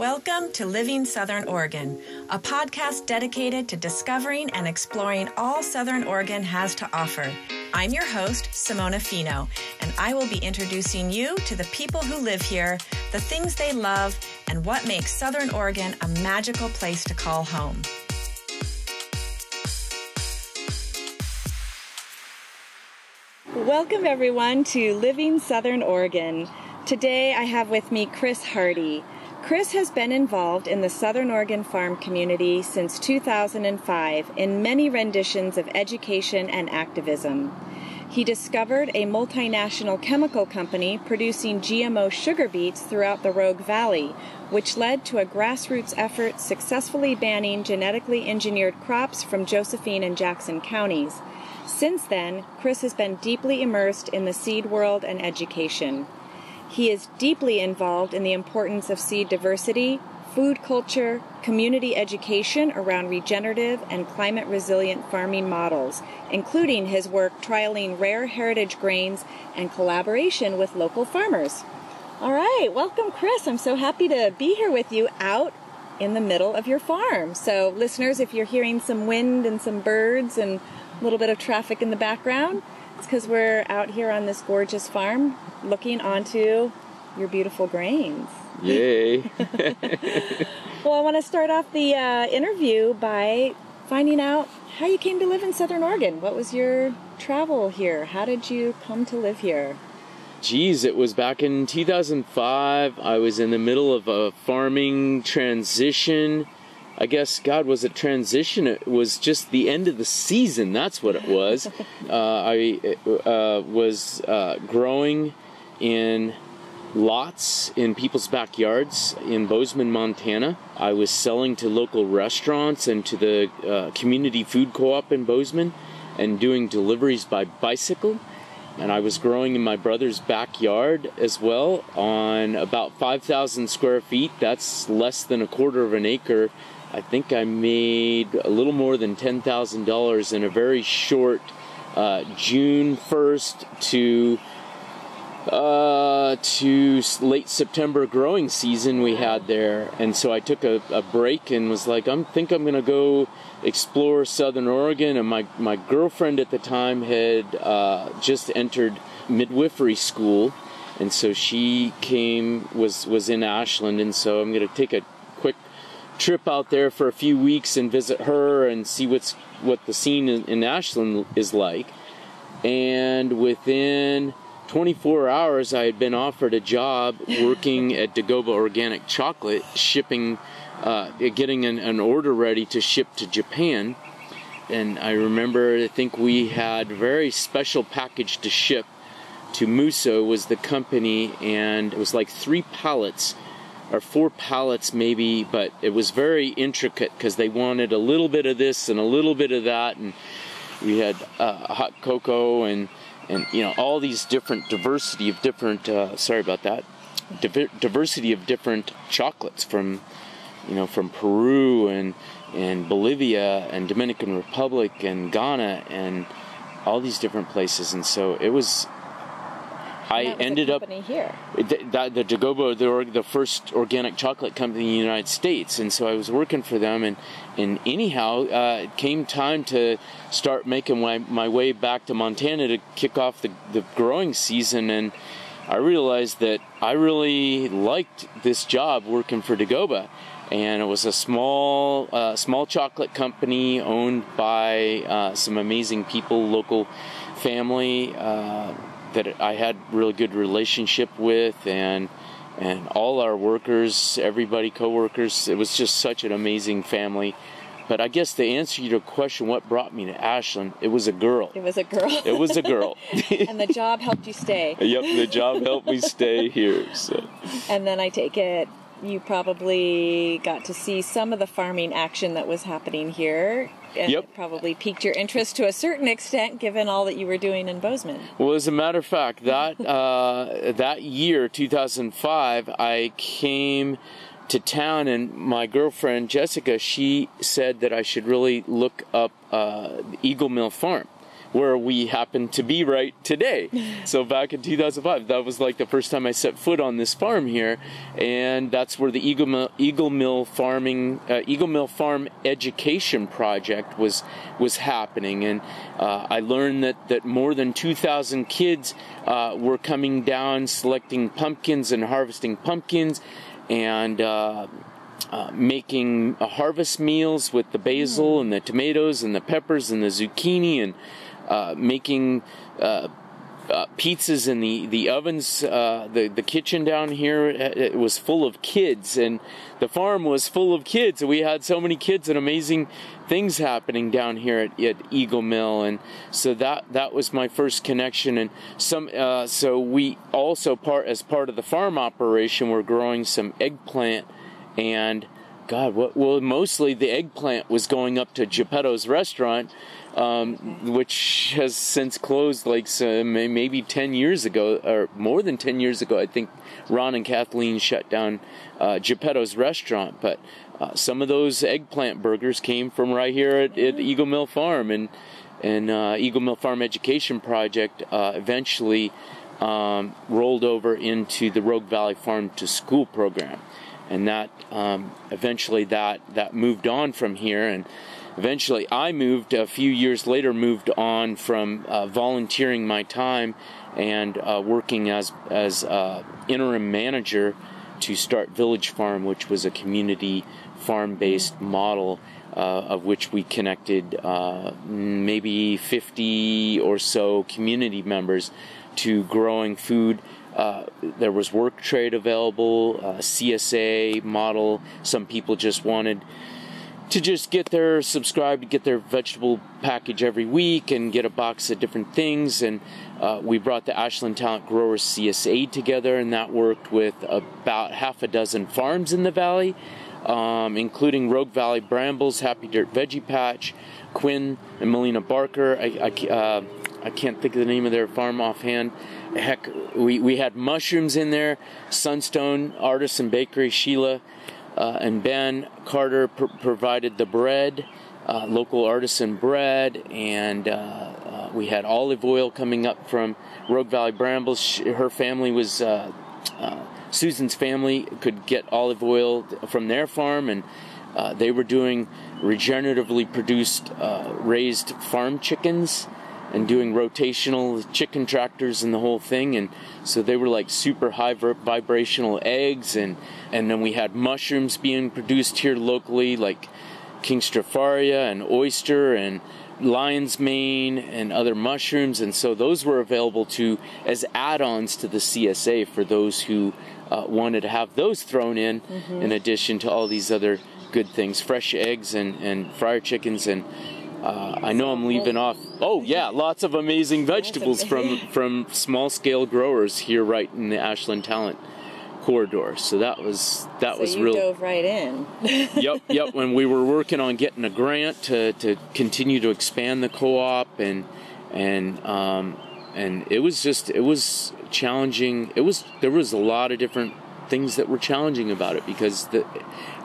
Welcome to Living Southern Oregon, a podcast dedicated to discovering and exploring all Southern Oregon has to offer. I'm your host, Simona Fino, and I will be introducing you to the people who live here, the things they love, and what makes Southern Oregon a magical place to call home. Welcome, everyone, to Living Southern Oregon. Today I have with me Chris Hardy. Chris has been involved in the Southern Oregon farm community since 2005 in many renditions of education and activism. He discovered a multinational chemical company producing GMO sugar beets throughout the Rogue Valley, which led to a grassroots effort successfully banning genetically engineered crops from Josephine and Jackson counties. Since then, Chris has been deeply immersed in the seed world and education. He is deeply involved in the importance of seed diversity, food culture, community education around regenerative and climate resilient farming models, including his work trialing rare heritage grains and collaboration with local farmers. All right, welcome, Chris. I'm so happy to be here with you out in the middle of your farm. So, listeners, if you're hearing some wind and some birds and a little bit of traffic in the background, because we're out here on this gorgeous farm looking onto your beautiful grains. Yay. well, I want to start off the uh, interview by finding out how you came to live in Southern Oregon. What was your travel here? How did you come to live here? Geez, it was back in 2005. I was in the middle of a farming transition. I guess God was a transition. It was just the end of the season. That's what it was. uh, I uh, was uh, growing in lots in people's backyards in Bozeman, Montana. I was selling to local restaurants and to the uh, community food co-op in Bozeman, and doing deliveries by bicycle. And I was growing in my brother's backyard as well on about 5,000 square feet. That's less than a quarter of an acre I think I made a little more than $10,000 in a very short uh, June 1st to uh, to late September growing season we had there. And so I took a, a break and was like, I think I'm going to go explore Southern Oregon. And my, my girlfriend at the time had uh, just entered midwifery school. And so she came, was, was in Ashland. And so I'm going to take a trip out there for a few weeks and visit her and see what's what the scene in, in Ashland is like. And within 24 hours, I had been offered a job working at Dagoba Organic Chocolate, shipping, uh, getting an, an, order ready to ship to Japan. And I remember, I think we had very special package to ship to Muso was the company, and it was like three pallets or four pallets maybe, but it was very intricate because they wanted a little bit of this and a little bit of that, and we had uh, hot cocoa and and you know all these different diversity of different. Uh, sorry about that. diversity of different chocolates from you know from Peru and and Bolivia and Dominican Republic and Ghana and all these different places, and so it was I ended up here. The, the, Dagoba, the, the first organic chocolate company in the United States, and so I was working for them. And and anyhow, uh, it came time to start making my, my way back to Montana to kick off the, the growing season. And I realized that I really liked this job working for Dagoba and it was a small uh, small chocolate company owned by uh, some amazing people, local family. Uh, that I had really good relationship with and and all our workers, everybody, coworkers. It was just such an amazing family. But I guess to answer your question, what brought me to Ashland? It was a girl. It was a girl. it was a girl. and the job helped you stay. yep, the job helped me stay here. So. And then I take it you probably got to see some of the farming action that was happening here yep. it probably piqued your interest to a certain extent, given all that you were doing in Bozeman. Well, as a matter of fact, that uh, that year, 2005, I came to town, and my girlfriend Jessica, she said that I should really look up uh, Eagle Mill Farm, where we happen to be right today. so back in 2005, that was like the first time I set foot on this farm here, and that's where the Eagle Mill, Eagle Mill farming uh, Eagle Mill Farm Education Project was was happening, and uh, I learned that that more than 2,000 kids uh, were coming down selecting pumpkins and harvesting pumpkins, and uh, uh, making harvest meals with the basil mm. and the tomatoes and the peppers and the zucchini and uh, making uh, uh, pizzas in the the ovens. Uh, the the kitchen down here it was full of kids, and the farm was full of kids. We had so many kids and amazing things happening down here at, at Eagle Mill, and so that that was my first connection. And some uh, so we also part as part of the farm operation, we're growing some eggplant and. God, what, well, mostly the eggplant was going up to Geppetto's restaurant, um, which has since closed like so maybe 10 years ago, or more than 10 years ago. I think Ron and Kathleen shut down uh, Geppetto's restaurant, but uh, some of those eggplant burgers came from right here at, at Eagle Mill Farm, and and uh, Eagle Mill Farm Education Project uh, eventually um, rolled over into the Rogue Valley Farm to School program, and that um, eventually that that moved on from here and eventually I moved a few years later, moved on from uh, volunteering my time and uh, working as as uh, interim manager to start Village Farm, which was a community farm-based model. Uh, of which we connected uh, maybe 50 or so community members to growing food uh, there was work trade available, CSA model. Some people just wanted to just get their subscribe to get their vegetable package every week and get a box of different things. And uh, we brought the ashland talent growers csa together and that worked with about half a dozen farms in the valley um, including rogue valley brambles happy dirt veggie patch quinn and melina barker. I, I, uh, I can't think of the name of their farm offhand. Heck we, we had mushrooms in there sunstone artisan bakery sheila uh, and Ben Carter pr- provided the bread, uh, local artisan bread, and uh, uh we had olive oil coming up from Rogue Valley Brambles. She, her family was uh, uh, Susan's family could get olive oil from their farm, and they were doing regeneratively produced raised farm chickens and doing rotational chicken tractors and the whole thing. And so they were like super high vibrational eggs. And and then we had mushrooms being produced here locally like king stropharia and oyster and lion's mane and other mushrooms. And so those were available to as add-ons to the csa for those who uh, wanted to have those thrown in mm-hmm. in addition to all these other good things fresh eggs and, and fryer chickens and uh, I know I'm leaving off. Oh yeah, lots of amazing vegetables from from small scale growers here, right in the Ashland Talent corridor. So that was that so was you real. Dove right in. yep, yep. When we were working on getting a grant to, to continue to expand the co-op and and um, and it was just it was challenging. It was there was a lot of different things that were challenging about it because the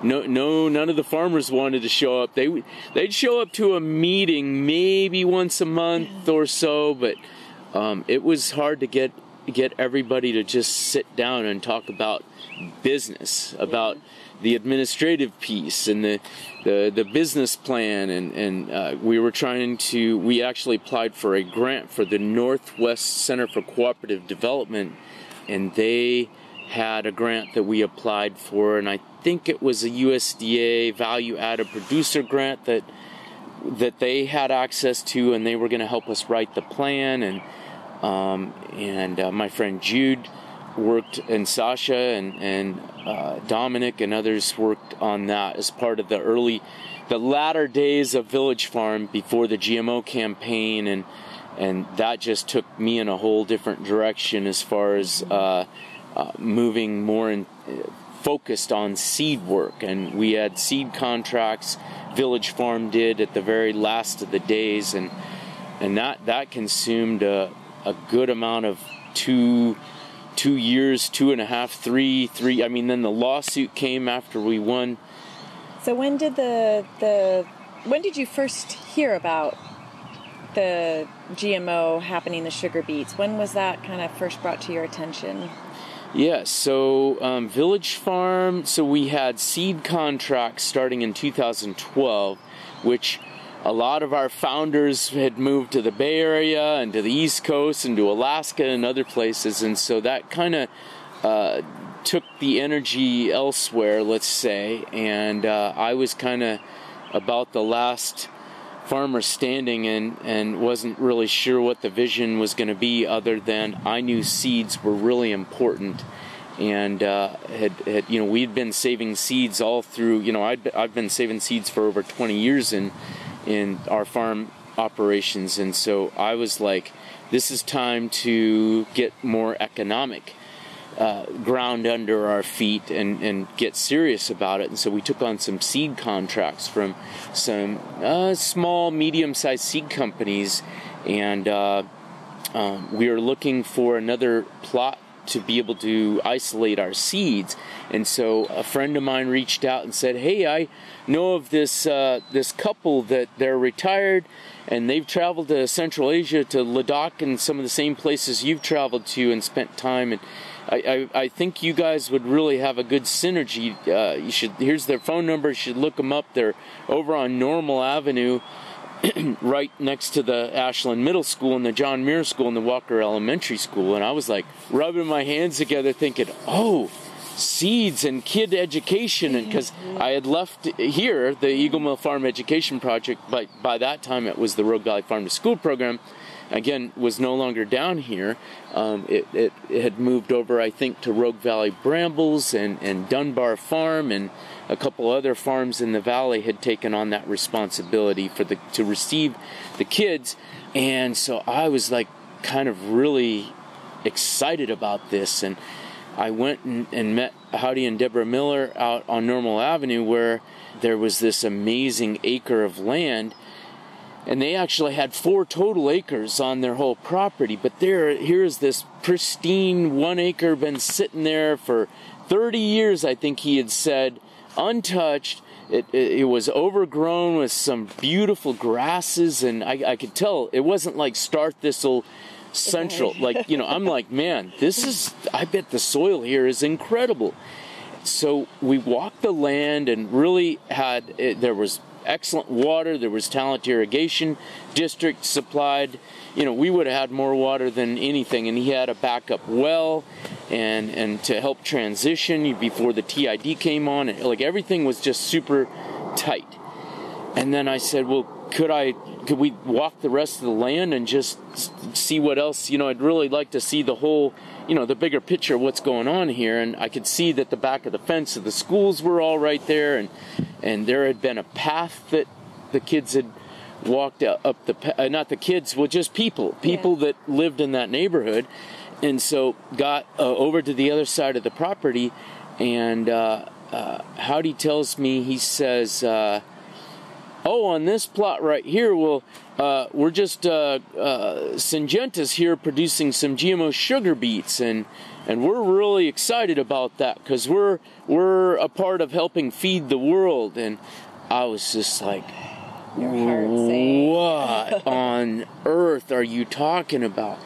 no no none of the farmers wanted to show up. They they'd show up to a meeting maybe once a month or so, but um, it was hard to get get everybody to just sit down and talk about business, about the administrative piece and the the, the business plan and and uh, we were trying to we actually applied for a grant for the Northwest Center for Cooperative Development and they had a grant that we applied for, and I think it was a USDA value added producer grant that that they had access to, and they were going to help us write the plan. And um, and uh, my friend Jude worked, and Sasha and and uh, Dominic and others worked on that as part of the early, the latter days of Village Farm before the GMO campaign, and and that just took me in a whole different direction as far as. Uh, uh, moving more in, uh, focused on seed work, and we had seed contracts. Village Farm did at the very last of the days, and and that that consumed a, a good amount of two two years, two and a half, three, three. I mean, then the lawsuit came after we won. So when did the the when did you first hear about the GMO happening, the sugar beets, when was that kind of first brought to your attention? Yeah, so um, Village Farm, so we had seed contracts starting in 2012, which a lot of our founders had moved to the Bay Area and to the East Coast and to Alaska and other places, and so that kind of uh, took the energy elsewhere, let's say, and uh, I was kind of about the last farmer standing and, and wasn't really sure what the vision was going to be other than I knew seeds were really important. And uh, had, had you know we'd been saving seeds all through you know I'd, I've been saving seeds for over 20 years in in our farm operations. And so I was like this is time to get more economic uh, ground under our feet and, and get serious about it. And so we took on some seed contracts from some uh, small, medium sized seed companies. And uh, um, we are looking for another plot to be able to isolate our seeds. And so a friend of mine reached out and said, "Hey, I know of this uh, this couple that they're retired." And they've traveled to Central Asia, to Ladakh, and some of the same places you've traveled to and spent time. And I, I, I, think you guys would really have a good synergy. Uh, you should here's their phone number. You should look them up. They're over on Normal Avenue, right next to the Ashland Middle School and the John Muir School and the Walker Elementary School. And I was like rubbing my hands together, thinking, "Oh, seeds and kid education." And because I had left here the Eagle Mill Farm Education Project, but by that time it was the Rogue Valley Farm to School program again was no longer down here. Um, it, it, it, had moved over, I think, to Rogue Valley Brambles and, and Dunbar Farm, and a couple other farms in the valley had taken on that responsibility for the to receive the kids. And so I was like, kind of really excited about this, and I went and, and met Howdy and Deborah Miller out on Normal Avenue, where there was this amazing acre of land and they actually had four total acres on their whole property. But there here's this pristine one acre been sitting there for 30 years i think he had said untouched. It, it, it was overgrown with some beautiful grasses. And I, I could tell it wasn't like star thistle central like you know i'm like man this is i bet the soil here is incredible. So we walked the land and really had it, there was excellent water. There was talent irrigation district supplied. You know, we would have had more water than anything, and he had a backup well, and and to help transition before the TID came on, and like everything was just super tight. And then I said, well, could I could we walk the rest of the land and just see what else? You know, I'd really like to see the whole you know the bigger picture of what's going on here and i could see that the back of the fence of the schools were all right there and and there had been a path that the kids had walked up the uh, not the kids well just people people yeah. that lived in that neighborhood and so got uh, over to the other side of the property and uh, uh howdy tells me he says uh, oh on this plot right here well uh, we're just uh, uh, Syngenta's here producing some GMO sugar beets, and and we're really excited about that because we're we're a part of helping feed the world. And I was just like, what on earth are you talking about?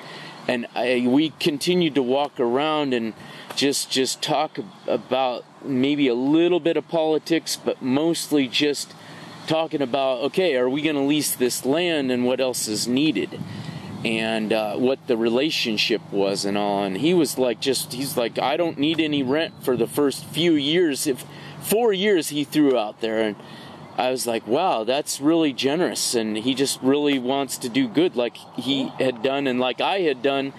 And I, we continued to walk around and just just talk about maybe a little bit of politics, but mostly just talking about okay, are we going to lease this land and what else is needed? And uh, what the relationship was and all. And he was like, just, he's like, I don't need any rent for the first few years. If four years he threw out there. And I was like, wow, that's really generous. And he just really wants to do good like he had done and like I had done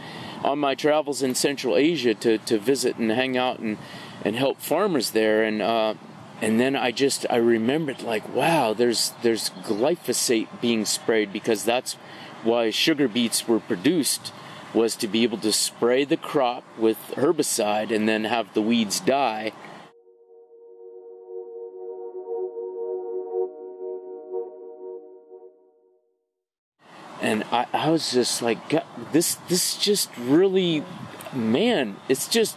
on my travels in Central Asia to, to visit and hang out and, and help farmers there. And uh, and then I just I remembered like wow there's there's glyphosate being sprayed because that's why sugar beets were produced was to be able to spray the crop with herbicide and then have the weeds die. And I, I was just like this this just really man it's just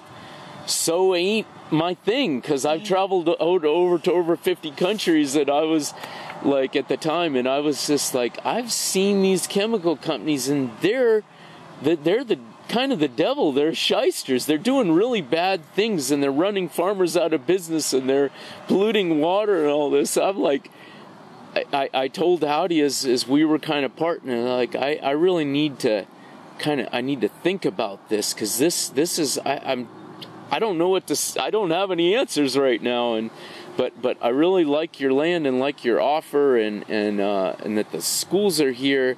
so ain't my thing because I've traveled over to over 50 countries that I was like at the time, and I was just like, I've seen these chemical companies, and they're that they're the kind of the devil. They're shysters. They're doing really bad things, and they're running farmers out of business, and they're polluting water and all this. I'm like. I, I told Howdy as, as we were kind of partnering, like I, I really need to kind of I need to think about this because this this is I, I'm I don't know what to I don't have any answers right now and but but I really like your land and like your offer and and uh, and that the schools are here,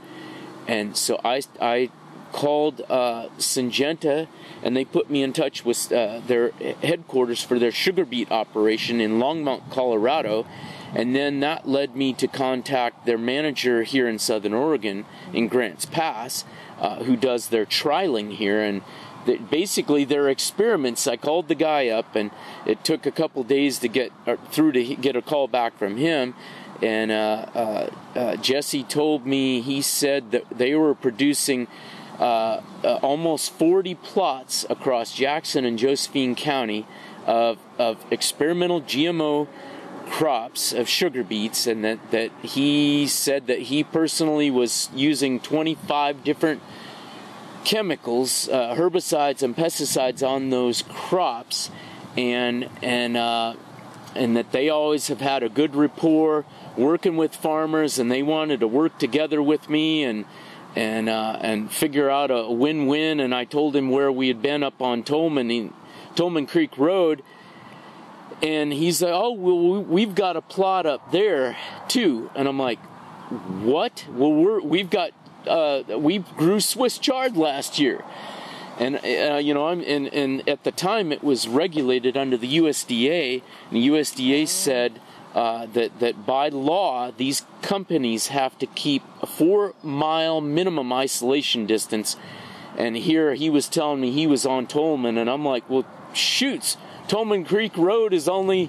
and so I I called uh, Syngenta and they put me in touch with uh, their headquarters for their sugar beet operation in Longmont, Colorado. And then that led me to contact their manager here in Southern Oregon in Grants Pass, uh, who does their trialing here. And basically their experiments. I called the guy up, and it took a couple days to get uh, through to get a call back from him. And uh, uh, uh, Jesse told me he said that they were producing uh, uh, almost 40 plots across Jackson and Josephine County of of experimental GMO crops of sugar beets, and that that he said that he personally was using 25 different chemicals, uh, herbicides and pesticides on those crops, and and uh, and that they always have had a good rapport working with farmers, and they wanted to work together with me and and uh, and figure out a win-win. And I told him where we had been up on Tolman, Tolman Creek Road. And he's like, "Oh, well, we've got a plot up there too." And I'm like, "What? Well, we're we've got uh, we grew Swiss chard last year. And uh, you know, I'm and, and at the time it was regulated under the USDA. And the USDA said uh, that that by law these companies have to keep a four mile minimum isolation distance. And here he was telling me he was on Tolman, and I'm like, well, shoots, Tolman Creek Road is only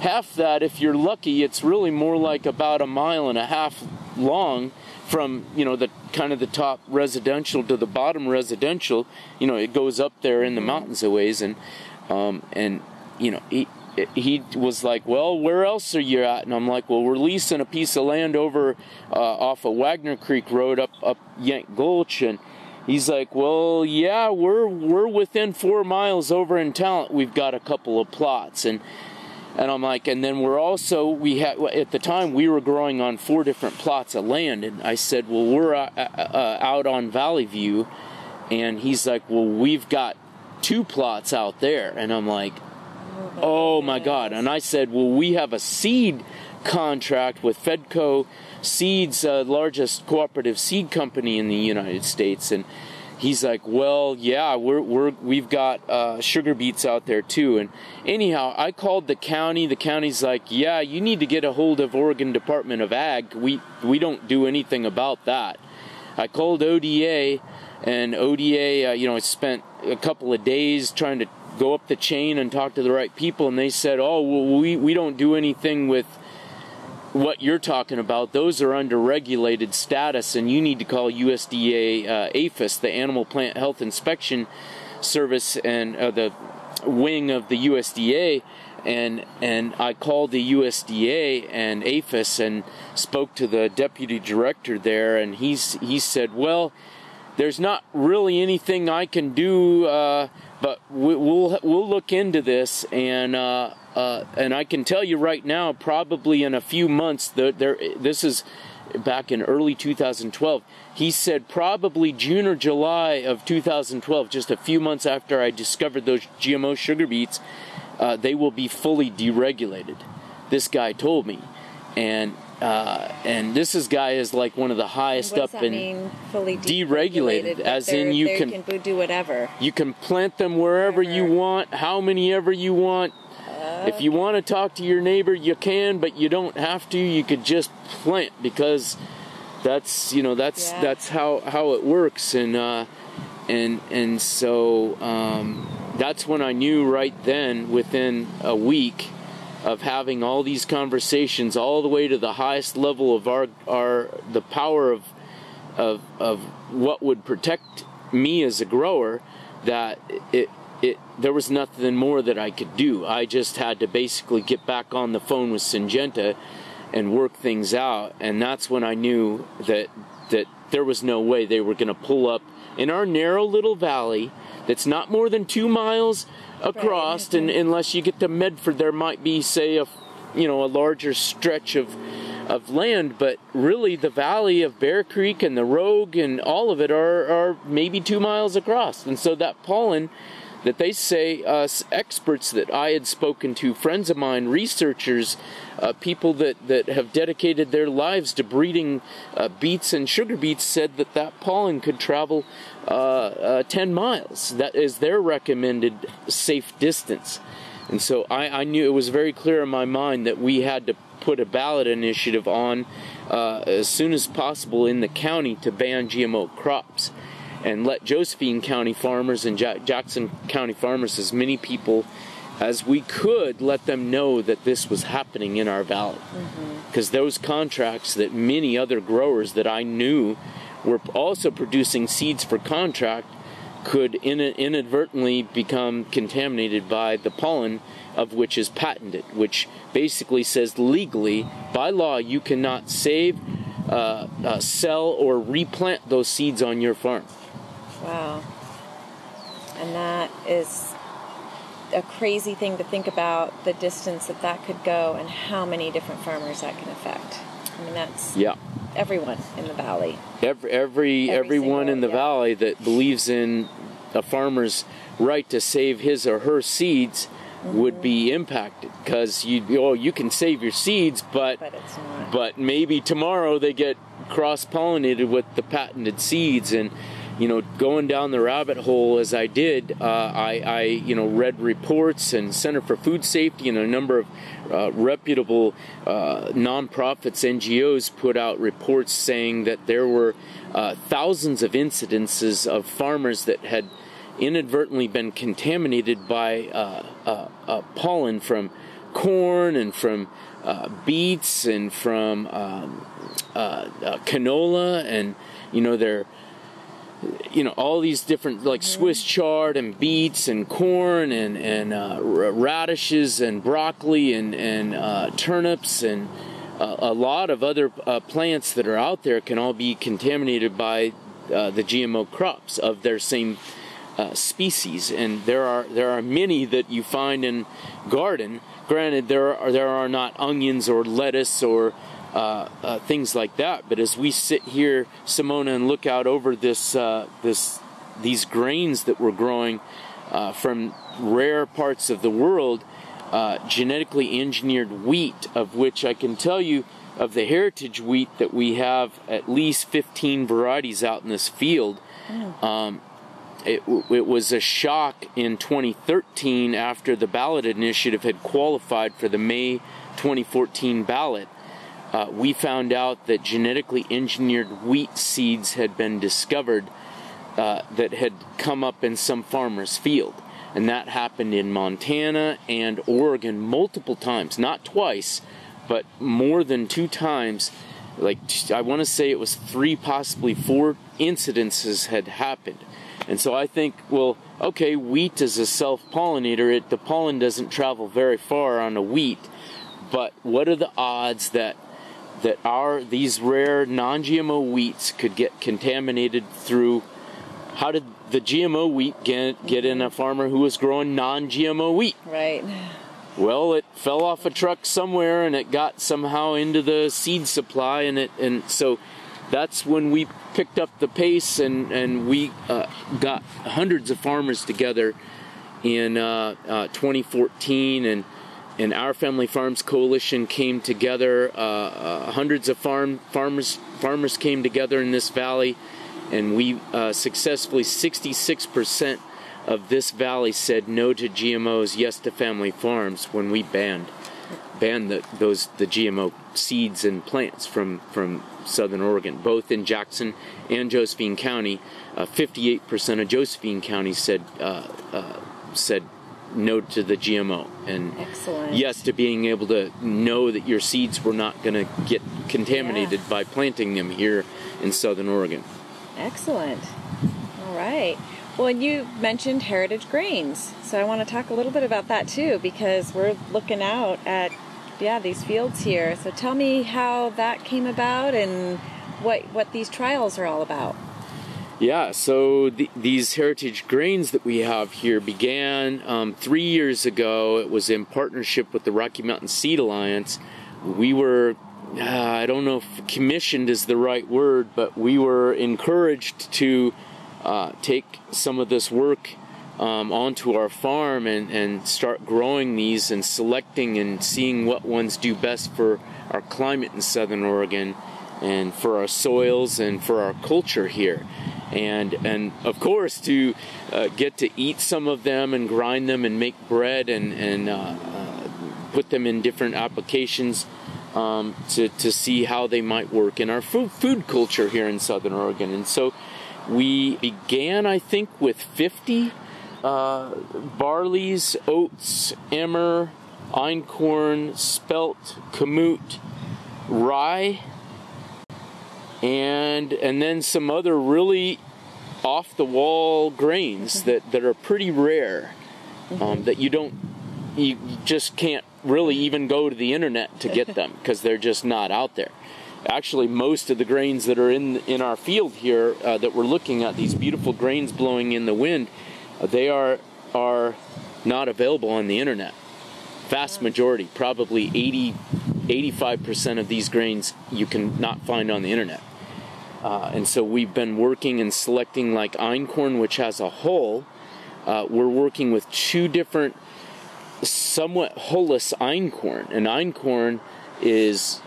half that. If you're lucky, it's really more like about a mile and a half long from you know the kind of the top residential to the bottom residential you know it goes up there in the mountains a ways. And um, and you know he he was like well where else are you at? And i'm like well we're leasing a piece of land over uh, off of wagner creek road up up yank gulch. And he's like well yeah we're we're within four miles over in talent we've got a couple of plots. And and I'm like, and then we're also we had at the time we were growing on four different plots of land, and I said, well, we're uh, uh, uh, out on Valley View, and he's like, well, we've got two plots out there, and I'm like, oh my god, and I said, well, we have a seed contract with Fedco Seeds, uh, largest cooperative seed company in the United States, and he's like, well, yeah, we're, we're we've got uh, sugar beets out there too. And anyhow, I called the county. The county's like, yeah, you need to get a hold of Oregon Department of Ag. We we don't do anything about that. I called ODA, and ODA, uh, you know, I spent a couple of days trying to go up the chain and talk to the right people, and they said, oh, well, we we don't do anything with what you're talking about, those are under regulated status, and you need to call USDA uh, APHIS, the Animal Plant Health Inspection Service, and uh, the wing of the USDA. And and I called the USDA and APHIS and spoke to the deputy director there, and he's he said, well, there's not really anything I can do, uh, but we, will we'll look into this and. Uh, uh, and I can tell you right now, probably in a few months, there, there, this is back in early 2012. He said probably June or July of 2012, just a few months after I discovered those GMO sugar beets, uh, they will be fully deregulated. This guy told me, and uh, and this is guy is like one of the highest up in fully deregulated, deregulated as in you can, can, do whatever. You can plant them wherever whatever. you want, how many ever you want if you want to talk to your neighbor, you can, but you don't have to. You could just plant because that's you know that's yeah. that's how how it works, and uh, and and so um, that's when I knew right then, within a week of having all these conversations, all the way to the highest level of our our the power of of of what would protect me as a grower, that it it there was nothing more that I could do. I just had to basically get back on the phone with Syngenta and work things out. And that's when I knew that that there was no way they were going to pull up in our narrow little valley that's not more than two miles across. Right. And unless you get to Medford, there might be, say, a you know a larger stretch of of land, but really the valley of Bear Creek and the Rogue and all of it are, are maybe two miles across. And so that pollen that they say uh, experts that I had spoken to, friends of mine, researchers, uh, people that, that have dedicated their lives to breeding uh, beets and sugar beets, said that that pollen could travel uh, uh, 10 miles. That is their recommended safe distance. And so I, I, knew it was very clear in my mind that we had to put a ballot initiative on uh, as soon as possible in the county to ban GMO crops and let Josephine County farmers and Jackson County farmers, as many people as we could, let them know that this was happening in our valley. Because mm-hmm. those contracts that many other growers that I knew were also producing seeds for contract could inadvertently become contaminated by the pollen of which is patented, which basically says legally, by law, you cannot save, uh, uh, sell, or replant those seeds on your farm. Wow. And that is a crazy thing to think about the distance that that could go and how many different farmers that can affect. I mean, that's yeah. Everyone in the valley. Every, every, every everyone single, in the yeah. valley that believes in a farmer's right to save his or her seeds mm-hmm. would be impacted because you oh you can save your seeds, but but, but maybe tomorrow they get cross pollinated with the patented seeds and you know, going down the rabbit hole as I did, uh, I, I, you know, read reports and Center for Food Safety and a number of uh, reputable uh, nonprofits, NGOs put out reports saying that there were uh, thousands of incidences of farmers that had inadvertently been contaminated by uh, uh, pollen from corn and from beets and from um, canola and you know they're you know all these different like Swiss chard and beets and corn and and uh, radishes and broccoli and and uh, turnips and uh, a lot of other uh, plants that are out there can all be contaminated by uh, the GMO crops of their same uh, species. And there are there are many that you find in garden. Granted there are there are not onions or lettuce or uh, uh, things like that. But as we sit here, Simona, and look out over this uh, this these grains that we're growing uh, from rare parts of the world, uh, genetically engineered wheat, of which I can tell you of the heritage wheat that we have at least 15 varieties out in this field. Mm. Um, it, it, was a shock in 2013 after the ballot initiative had qualified for the May 2014 ballot uh, we found out that genetically engineered wheat seeds had been discovered uh, that had come up in some farmer's field. And that happened in Montana and Oregon multiple times, not twice, but more than two times. Like, I want to say it was three, possibly four incidences had happened. And so I think, well, okay, wheat is a self pollinator. The pollen doesn't travel very far on a wheat, but what are the odds that that our these rare non-GMO wheats could get contaminated through how did the GMO wheat get get in a farmer who was growing non-GMO wheat? Right. Well, it fell off a truck somewhere and it got somehow into the seed supply and it and so that's when we picked up the pace and and we uh, got hundreds of farmers together in uh, uh, 2014 and and our Family Farms Coalition came together. Uh, uh, hundreds of farm farmers farmers came together in this valley, and we uh, successfully 66% of this valley said no to GMOs, yes to family farms when we banned banned the, those the GMO seeds and plants from from Southern Oregon, both in Jackson and Josephine County. 58% uh, of Josephine County said uh, uh, said no to the GMO and Excellent. yes to being able to know that your seeds were not going to get contaminated yeah. by planting them here in southern Oregon. Excellent. All right. Well, and you mentioned heritage grains, so I want to talk a little bit about that too because we're looking out at yeah these fields here. So tell me how that came about and what what these trials are all about. Yeah, so the, these heritage grains that we have here began um, three years ago. It was in partnership with the Rocky Mountain Seed Alliance. We were, uh, I don't know if commissioned is the right word, but we were encouraged to uh, take some of this work um, onto our farm and, and start growing these and selecting and seeing what ones do best for our climate in Southern Oregon and for our soils and for our culture here and and of course to uh, get to eat some of them and grind them and make bread and and uh, uh, put them in different applications um, to to see how they might work in our food food culture here in Southern Oregon. And so we began, I think, with 50 uh, barleys, oats, emmer, einkorn, spelt, kamut, rye and and then some other really off the wall grains mm-hmm. that that are pretty rare um, mm-hmm. that you don't you just can't really even go to the internet to get them because they're just not out there actually most of the grains that are in in our field here uh, that we're looking at these beautiful grains blowing in the wind uh, they are are not available on the internet vast majority probably 80 85% of these grains you can not find on the internet uh, and so we've been working and selecting like einkorn, which has a hull. Uh, we're working with two different, somewhat hulless einkorn. And einkorn is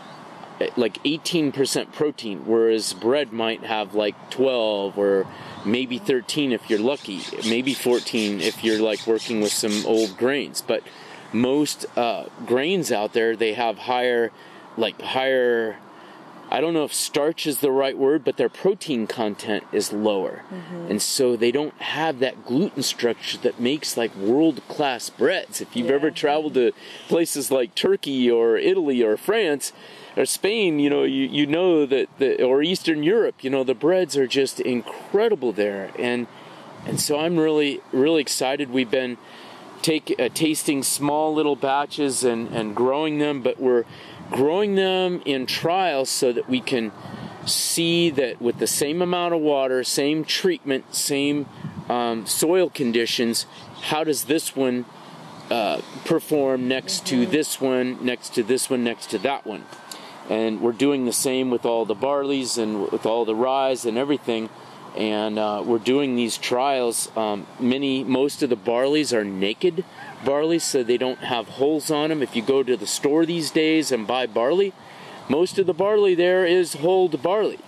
eh, like 18% protein, whereas bread might have like 12 or maybe 13 if you're lucky, maybe 14 if you're like working with some old grains. But most uh, grains out there, they have higher, like higher I don't know if starch is the right word, but their protein content is lower. Mm-hmm. And so they don't have that gluten structure that makes like world class breads. If you've yeah. ever traveled to places like Turkey or Italy or France or Spain, you know, you, you know that the, or Eastern Europe, you know, the breads are just incredible there. And, and so I'm really, really excited. We've been take, uh, tasting small little batches and, and growing them, but we're, growing them in trials so that we can see that with the same amount of water, same treatment, same um, soil conditions, how does this one uh, perform next to this one, next to this one, next to that one? And we're doing the same with all the barleys and with all the rye and everything. And uh, we're doing these trials. Um, many, most of the barleys are naked barley so they don't have hulls on them. If you go to the store these days and buy barley, most of the barley there is hulled barley.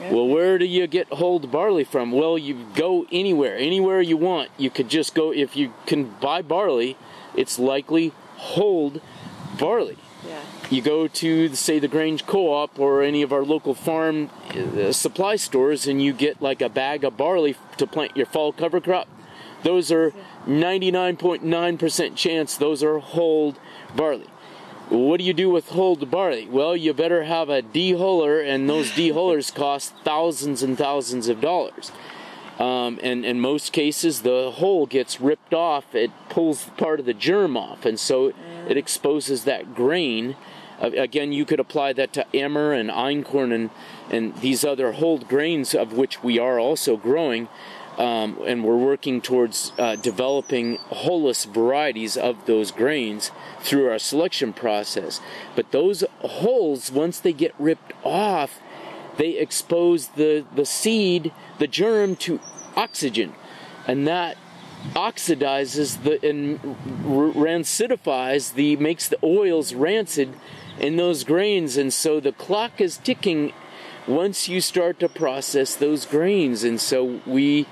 Yeah. Well, where do you get hulled barley from? Well, you go anywhere, anywhere you want. You could just go, if you can buy barley, it's likely hulled barley. Yeah. You go to, say, the Grange Co op or any of our local farm uh, supply stores, and you get like a bag of barley to plant your fall cover crop. Those are 99.9% chance those are hulled barley. What do you do with hulled barley? Well, you better have a dehuller, and those dehullers cost thousands and thousands of dollars. Um, and in most cases, the hull gets ripped off. It pulls part of the germ off, and so it exposes that grain. Again, you could apply that to emmer and einkorn and, and these other whole grains, of which we are also growing um, and we're working towards uh, developing hulless varieties of those grains through our selection process. But those hulls, once they get ripped off, they expose the, the seed, the germ, to oxygen, and that oxidizes the and rancidifies the makes the oils rancid in those grains, and so the clock is ticking. Once you start to process those grains, and so we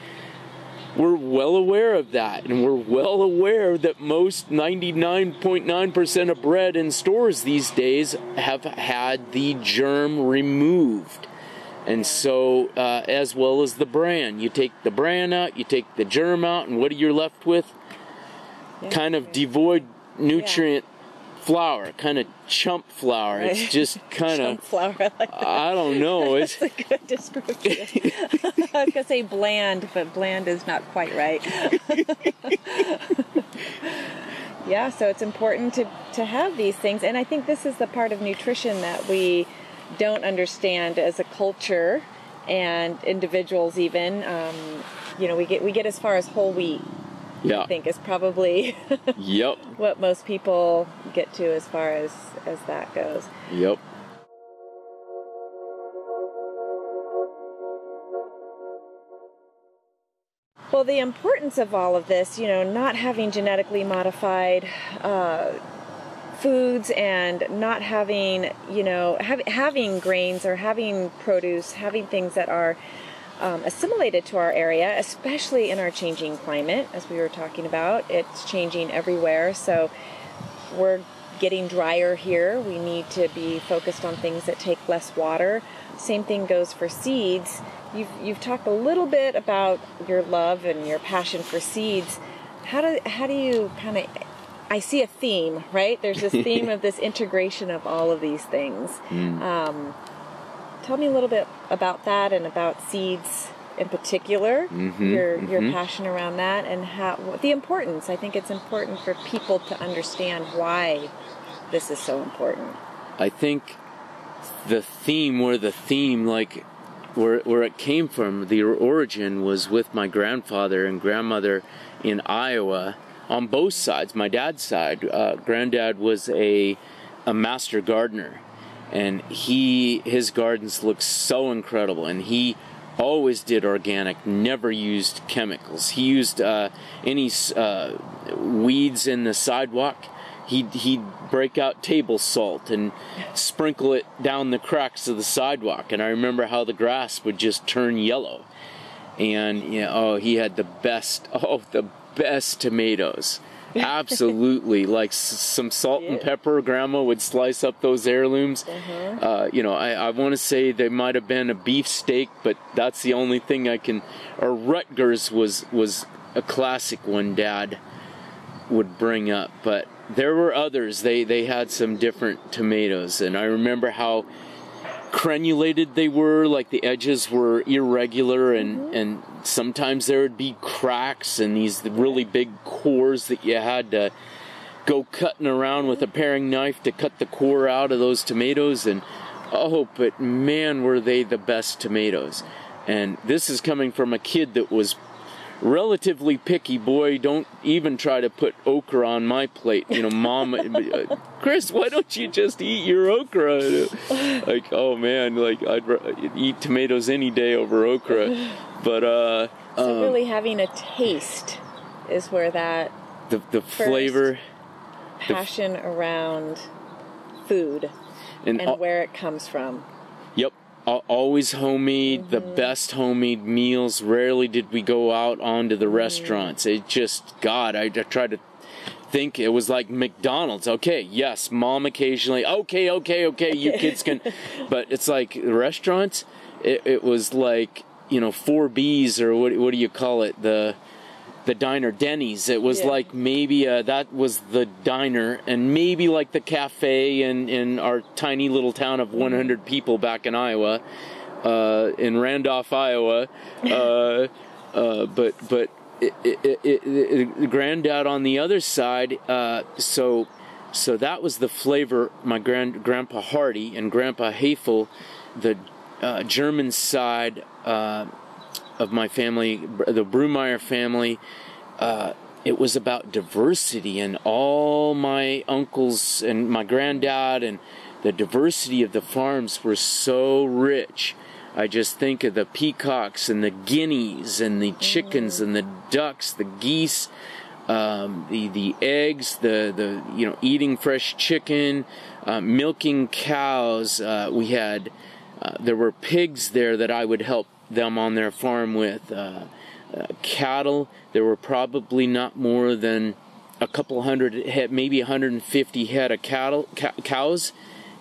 we're well aware of that, and we're well aware that most 99.9% of bread in stores these days have had the germ removed. And so, uh, as well as the bran, you take the bran out, you take the germ out, and what are you left with? Kind of devoid nutrient flour, kind of chump flour. Right. It's just kind of flour. I, like I don't know. It's a good description. I was gonna say bland, but bland is not quite right. yeah. So it's important to to have these things, and I think this is the part of nutrition that we don't understand as a culture and individuals. Even, um, you know, we get we get as far as whole wheat. Yeah. I think is probably Yep. what most people get to as far as as that goes. Yep. Well, the importance of all of this, you know, not having genetically modified uh, foods and not having, you know, hav- having grains or having produce, having things that are um, assimilated to our area, especially in our changing climate, as we were talking about. It's changing everywhere. So we're getting drier here. We need to be focused on things that take less water. Same thing goes for seeds. You've, you've talked a little bit about your love and your passion for seeds. How do, how do you kind of, I see a theme, right? There's this theme of this integration of all of these things. Um, tell me a little bit about that and about seeds in particular, your your passion around that, and how the importance. I think it's important for people to understand why this is so important. I think the theme, where the theme, like where where it came from, the origin was with my grandfather and grandmother in Iowa on both sides. My dad's side, uh, granddad was a a master gardener, and he his gardens looked so incredible, and he always did organic, never used chemicals. He used uh, any uh, weeds in the sidewalk. He'd, he'd break out table salt and sprinkle it down the cracks of the sidewalk. And I remember how the grass would just turn yellow. And, you know, oh, he had the best, oh, the best tomatoes. Absolutely. like s- some salt and pepper. Grandma would slice up those heirlooms. Uh, you know, I, I want to say they might have been a beef steak, but that's the only thing I can. Or Rutgers was was a classic one. Dad would bring up, but there were others. They they had some different tomatoes, and I remember how crenulated they were. Like the edges were irregular, and and sometimes there would be cracks and these really big cores that you had to go cutting around with a paring knife to cut the core out of those tomatoes. And oh but man were they the best tomatoes. And this is coming from a kid that was relatively picky. Boy don't even try to put okra on my plate. You know mom uh, chris why don't you just eat your okra? Like oh man like i'd eat tomatoes any day over okra but uh So um, really having a taste is where that the, the flavor passion around food and, and al- where it comes from. Yep. Always homemade, the best homemade meals. Rarely did we go out onto the restaurants. It just, God, I, I tried to think it was like McDonald's. Okay, yes, mom occasionally. Okay, okay, okay, you kids can. But it's like the restaurants, it, it was like, you know, four B's or what, what do you call it? The. The diner, Denny's. It was Yeah. like maybe uh, that was the diner, and maybe like the cafe in, in our tiny little town of 100 people back in Iowa, uh, in Randolph, Iowa. Uh, uh, but but it, it, it, granddad on the other side. Uh, so so that was the flavor. My grand grandpa Hardy and Grandpa Hafel, the uh, German side uh, of my family, the Brumeyer family. Uh, it was about diversity, and all my uncles and my granddad and the diversity of the farms were so rich. I just think of the peacocks and the guineas and the chickens and the ducks, the geese, um, the the eggs, the the you know eating fresh chicken, uh, milking cows. Uh, we had uh, there were pigs there that I would help them on their farm with. Uh, uh, cattle, there were probably not more than a couple hundred head, maybe 150 head of cattle ca- cows,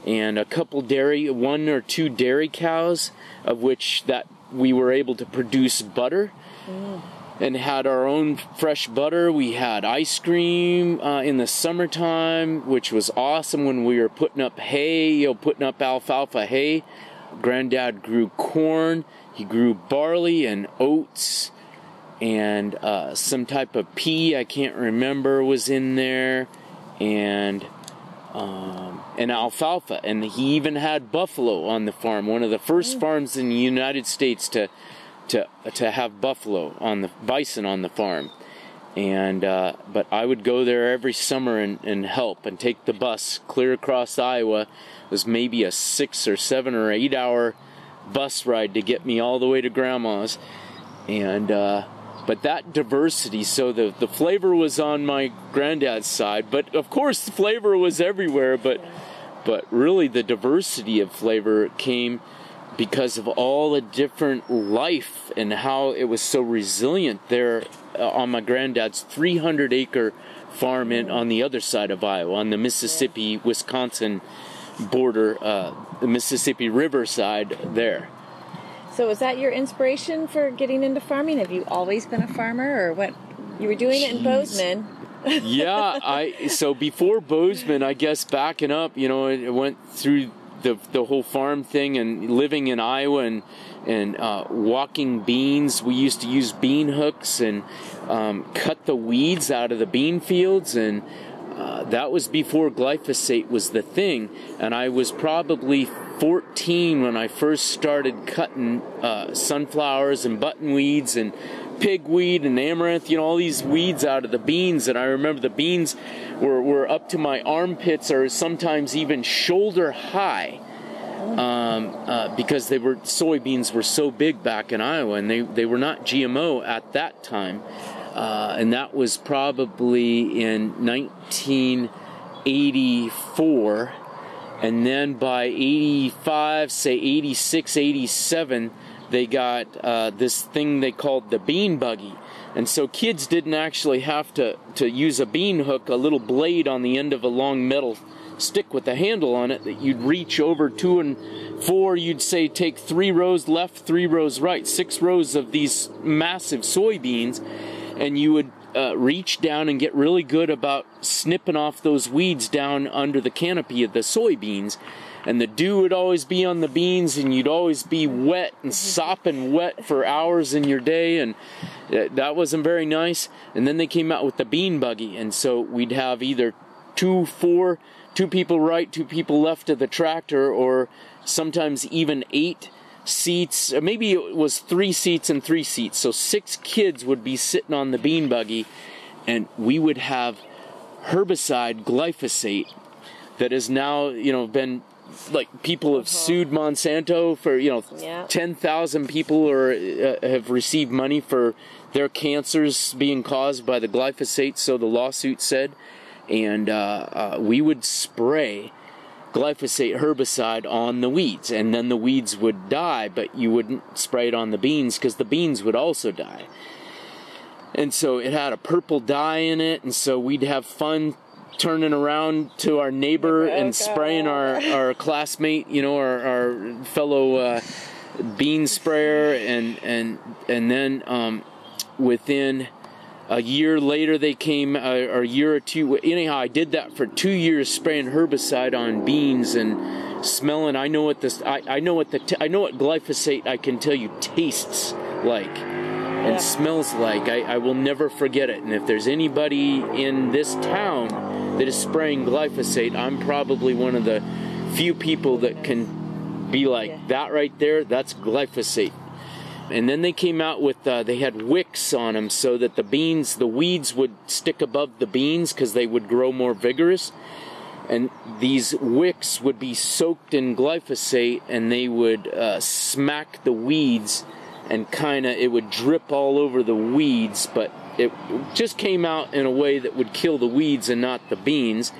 and a couple dairy, one or two dairy cows, of which that we were able to produce butter and had our own fresh butter. We had ice cream uh, in the summertime, which was awesome when we were putting up hay, you know, putting up alfalfa hay. Granddad grew corn, he grew barley and oats and uh, some type of pea I can't remember was in there, and um, and alfalfa, and he even had buffalo on the farm. One of the first farms in the United States to to to have buffalo on the bison on the farm. And uh, but I would go there every summer and, and help and take the bus clear across Iowa. It was maybe a six or seven or eight hour bus ride to get me all the way to grandma's. And uh, but that diversity, so the the flavor was on my granddad's side, but of course the flavor was everywhere. But but really the diversity of flavor came because of all the different life and how it was so resilient there uh, on my granddad's 300 acre farm in on the other side of Iowa, on the Mississippi Wisconsin border, uh, the Mississippi River side there. So, was that your inspiration for getting into farming? Have you always been a farmer, or what? You were doing Jeez. it in Bozeman. yeah, I so before Bozeman, I guess backing up, you know, it went through the the whole farm thing and living in Iowa and and uh, walking beans. We used to use bean hooks and um, cut the weeds out of the bean fields and. Uh, that was before glyphosate was the thing, and I was probably 14 when I first started cutting uh, sunflowers and buttonweeds and pigweed and amaranth, you know, all these weeds out of the beans. And I remember the beans were, were up to my armpits or sometimes even shoulder high um, uh, because they were soybeans were so big back in Iowa, and they they were not GMO at that time, uh, and that was probably in 1984, and then by 85, say 86, 87, they got uh, this thing they called the bean buggy. And so kids didn't actually have to, to use a bean hook, a little blade on the end of a long metal stick with a handle on it that you'd reach over two and four, you'd say take three rows left, three rows right, six rows of these massive soybeans, and you would uh, reach down and get really good about snipping off those weeds down under the canopy of the soybeans. And the dew would always be on the beans, and you'd always be wet and sopping wet for hours in your day, and uh, that wasn't very nice. And then they came out with the bean buggy, and so we'd have either two, four two people right, two people left of the tractor, or sometimes even eight seats. Maybe it was three seats and three seats. So six kids would be sitting on the bean buggy, and we would have herbicide glyphosate that has now, you know, been like people have uh-huh. sued Monsanto for you know yeah. ten thousand people or uh, have received money for their cancers being caused by the glyphosate. So the lawsuit said, and uh, uh, we would spray glyphosate herbicide on the weeds, and then the weeds would die, but you wouldn't spray it on the beans because the beans would also die. And so it had a purple dye in it, and so we'd have fun turning around to our neighbor and spraying our, our classmate, you know, our, our fellow uh, bean sprayer, and and and then um, within a year later they came uh, or a year or two anyhow i did that for two years spraying herbicide on beans and smelling. I know what this i, I know what the t- i know what glyphosate i can tell you tastes like and yeah. smells like. I, I will never forget it. And if there's anybody in this town that is spraying glyphosate i'm probably one of the few people that can be like yeah. that right there. That's glyphosate and then they came out with uh, they had wicks on them so that the beans the weeds would stick above the beans because they would grow more vigorous. And these wicks would be soaked in glyphosate and they would uh, smack the weeds and kind of it would drip all over the weeds but it just came out in a way that would kill the weeds and not the beans.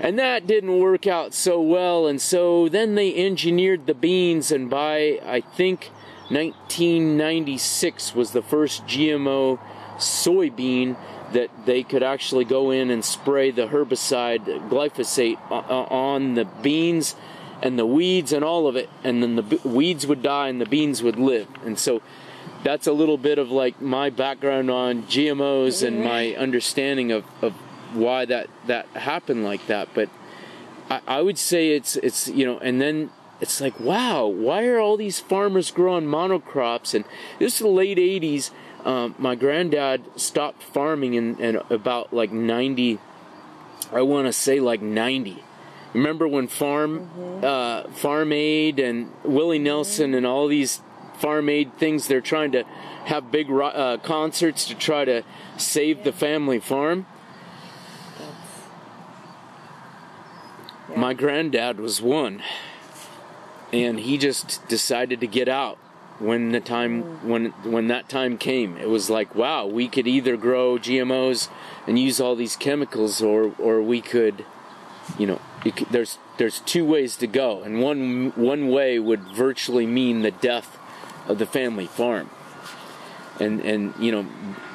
And that didn't work out so well and so then they engineered the beans and by i think 1996 was the first GMO soybean that they could actually go in and spray the herbicide glyphosate uh, uh, on the beans and the weeds and all of it, and then the weeds would die and the beans would live. And so that's a little bit of like my background on GMOs and my mm-hmm. understanding of, of why that, that happened like that. But I, I would say it's it's you know, and then it's like, wow, why are all these farmers growing monocrops? And this is the late 80s. um, my granddad stopped farming in, in about like 90 i want to say like 90 remember when farm mm-hmm. uh, farm aid and willie nelson mm-hmm. and all these farm aid things they're trying to have big uh, concerts to try to save yeah. the family farm yeah. my granddad was one and he just decided to get out when the time when when that time came. It was like wow we could either grow gmos and use all these chemicals or or we could you know there's there's two ways to go. And one one way would virtually mean the death of the family farm. And and you know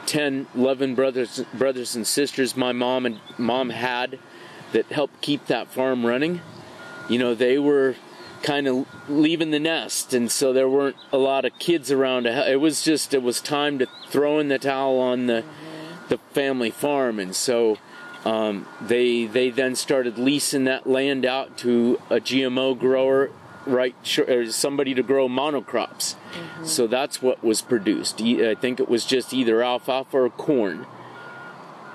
10 11 brothers brothers and sisters my mom and mom had that helped keep that farm running you know they were kind of leaving the nest, and so there weren't a lot of kids around. It was just it was time to throw in the towel on the the family farm, and so um, they they then started leasing that land out to a GMO grower, right? Somebody to grow monocrops. Mm-hmm. So that's what was produced. I think it was just either alfalfa or corn,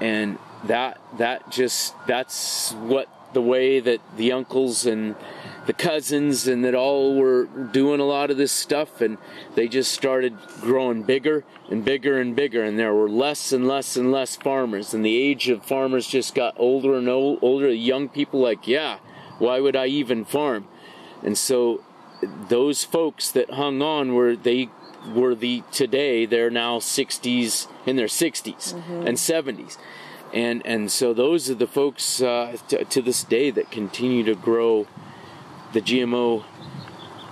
and that that just that's what the way that the uncles and the cousins and that all were doing a lot of this stuff and they just started growing bigger and bigger and bigger and there were less and less and less farmers and the age of farmers just got older and older. The young people like yeah why would i even farm? And so those folks that hung on were they were the today they're now 60s in their 60s mm-hmm. and 70s and and so those are the folks uh, t- to this day that continue to grow the GMO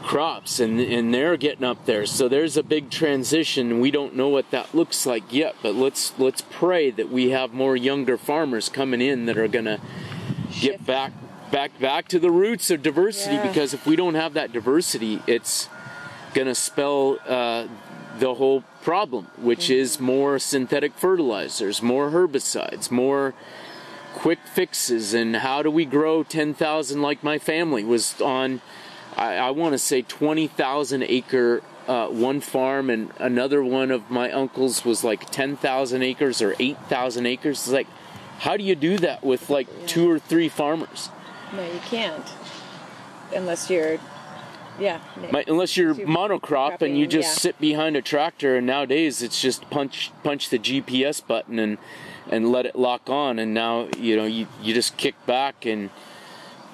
crops and and they're getting up there. So there's a big transition. We don't know what that looks like yet but let's let's pray that we have more younger farmers coming in that are going to get back back back to the roots of diversity yeah. because if we don't have that diversity it's going to spell uh, the whole problem which mm-hmm. is more synthetic fertilizers more herbicides more quick fixes and how do we grow 10,000 like my family was on, I, I want to say 20,000 acre uh, one farm and another one of my uncles was like 10,000 acres or 8,000 acres. It's like, how do you do that with like yeah. two or three farmers? No, you can't. Unless you're, yeah. My, unless you're monocrop and you just yeah. sit behind a tractor and nowadays it's just punch punch the GPS button and and let it lock on and now you know you, you just kick back and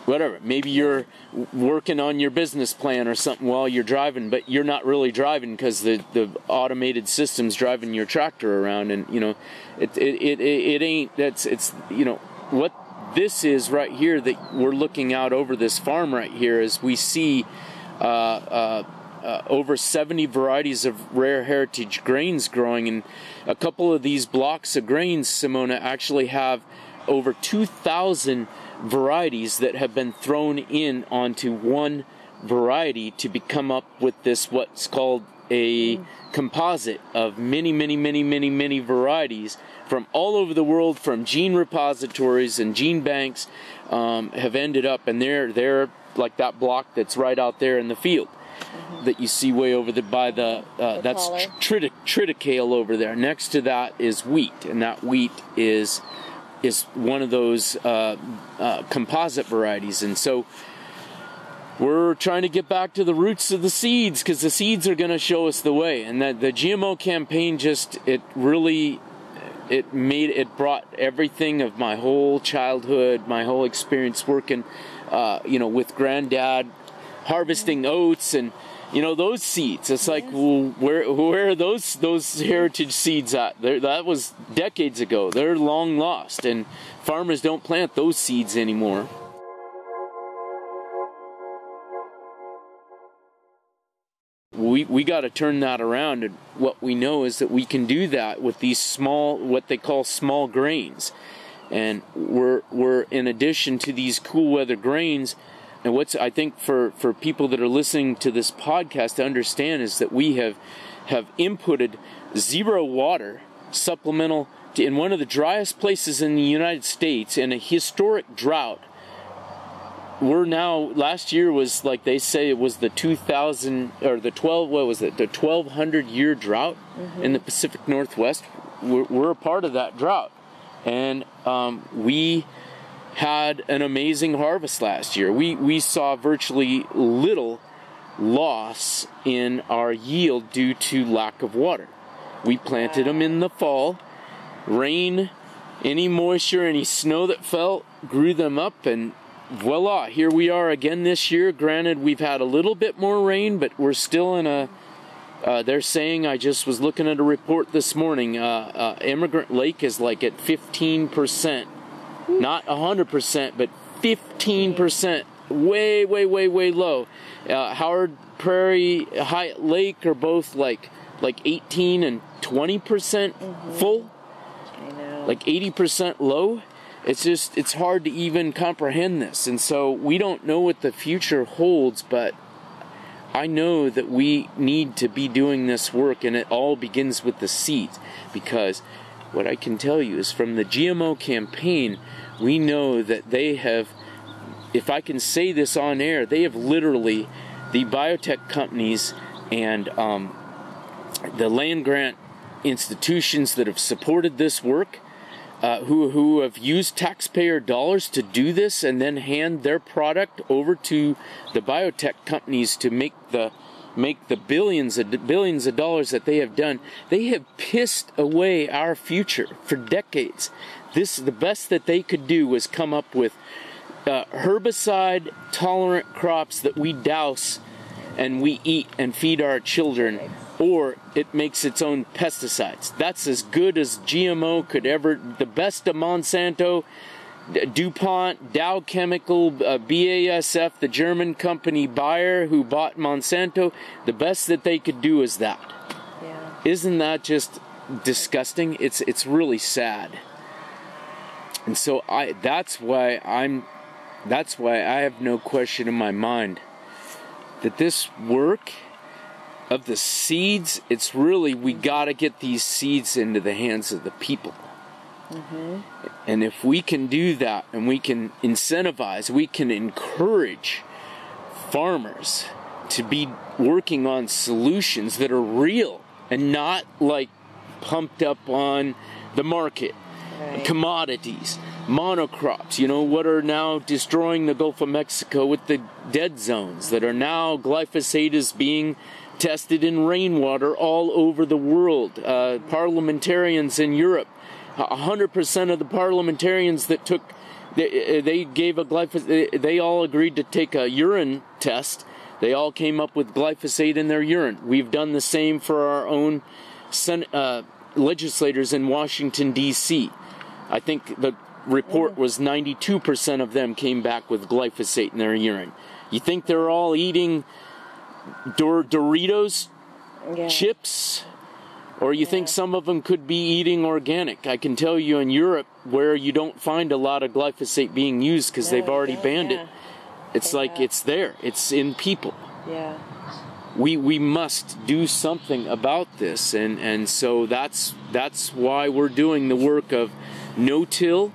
whatever maybe you're working on your business plan or something while you're driving but you're not really driving because the, the automated system's driving your tractor around and you know it, it, it, it ain't that's it's you know what this is right here that we're looking out over this farm right here is we see uh, uh, over 70 varieties of rare heritage grains growing, and a couple of these blocks of grains, Simona, actually have over 2,000 varieties that have been thrown in onto one variety to become up with this what's called a composite of many, many, many, many, many varieties from all over the world, from gene repositories and gene banks, um, have ended up, and they're they're like that block that's right out there in the field mm-hmm. that you see way over the by the, uh, the that's tritic, triticale over there. Next to that is wheat, and that wheat is is one of those uh, uh, composite varieties, and so we're trying to get back to the roots of the seeds because the seeds are going to show us the way. And that the GMO campaign just it really it made it brought everything of my whole childhood, my whole experience working, uh, you know, with granddad harvesting oats and you know those seeds. It's like well, where where are those those heritage seeds at? They're, that was decades ago. They're long lost, and farmers don't plant those seeds anymore. We we got to turn that around, and what we know is that we can do that with these small, what they call small grains, and we're we're in addition to these cool weather grains. And what's I think for for people that are listening to this podcast to understand is that we have have inputted zero water supplemental to, in one of the driest places in the United States in a historic drought. We're now last year was like they say it was the 2000 or the 12 what was it? The 1200 year drought mm-hmm. in the Pacific Northwest. We're, we're, a part of that drought and um, we had an amazing harvest last year we we saw virtually little loss in our yield due to lack of water we planted them in the fall rain any moisture any snow that fell grew them up and voila, here we are again this year. Granted, we've had a little bit more rain, but we're still in a. Uh, they're saying I just was looking at a report this morning. Uh, uh, Emigrant Lake is like at 15%, not 100%, but 15%. Way, way, way, way low. Uh, Howard Prairie, Hyatt Lake are both like like 18 and 20% mm hmm full. Like 80% low it's just it's hard to even comprehend this and so we don't know what the future holds but i know that we need to be doing this work and it all begins with the seeds because what i can tell you is from the gmo campaign we know that they have if i can say this on air they have literally the biotech companies and um, the land grant institutions that have supported this work uh, who who have used taxpayer dollars to do this and then hand their product over to the biotech companies to make the make the billions of billions of dollars that they have done. They have pissed away our future for decades. This the best that they could do was come up with uh, herbicide tolerant crops that we douse and we eat and feed our children or it makes its own pesticides. That's as good as GMO could ever, the best of Monsanto, DuPont, Dow Chemical, uh, BASF, the German company Bayer who bought Monsanto, the best that they could do is that. Yeah. Isn't that just disgusting? It's it's really sad. And so I that's why I'm that's why I have no question in my mind that this work of the seeds, it's really we got to get these seeds into the hands of the people. Mm-hmm. And if we can do that and we can incentivize, we can encourage farmers to be working on solutions that are real and not like pumped up on the market, right. commodities, monocrops, you know, what are now destroying the Gulf of Mexico with the dead zones that are now glyphosate is being tested in rainwater all over the world. Uh, parliamentarians in Europe, 100% of the parliamentarians that took, they, they gave a glyphosate, they all agreed to take a urine test. They all came up with glyphosate in their urine. We've done the same for our own uh, legislators in Washington, D.C. I think the report was 92% of them came back with glyphosate in their urine. You think they're all eating Dor- Doritos yeah. chips, or you yeah. think some of them could be eating organic. I can tell you in Europe where you don't find a lot of glyphosate being used because no, they've already banned yeah. it. It's like it's there. It's in people. Yeah. We we must do something about this, and and so that's that's why we're doing the work of no-till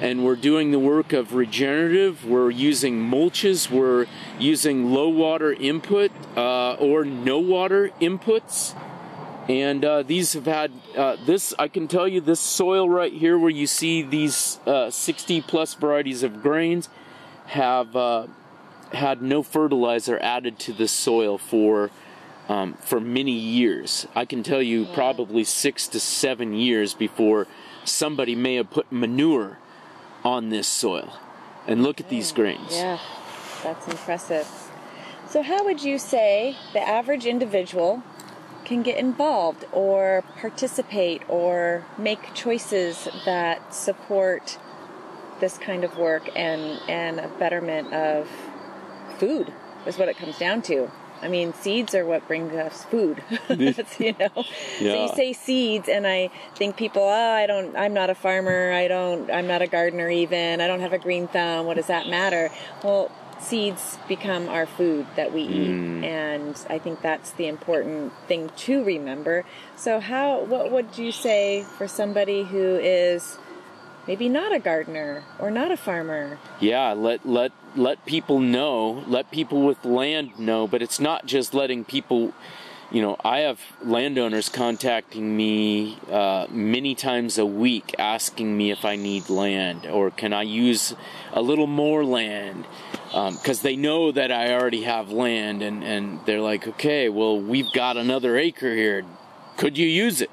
and we're doing the work of regenerative. We're using mulches. We're using low water input uh, or no water inputs. And uh, these have had uh, this, I can tell you, this soil right here where you see these uh, 60 plus varieties of grains have uh, had no fertilizer added to the soil for. Um, for many years, I can tell you probably six to seven years before somebody may have put manure on this soil. And look at these grains. Yeah, that's impressive. So, how would you say the average individual can get involved or participate or make choices that support this kind of work and, and a betterment of food, is what it comes down to. I mean, seeds are what bring us food. you know. Yeah. So you say seeds, and I think people, oh, I don't, I'm not a farmer. I don't, I'm not a gardener even. I don't have a green thumb. What does that matter? Well, seeds become our food that we eat, mm. and I think that's the important thing to remember. So, how, what would you say for somebody who is maybe not a gardener or not a farmer. Yeah, let let let people know, let people with land know, but it's not just letting people you know, I have landowners contacting me uh, many times a week asking me if I need land or can I use a little more land because um, they know that I already have land and, and they're like, okay, well, we've got another acre here. Could you use it?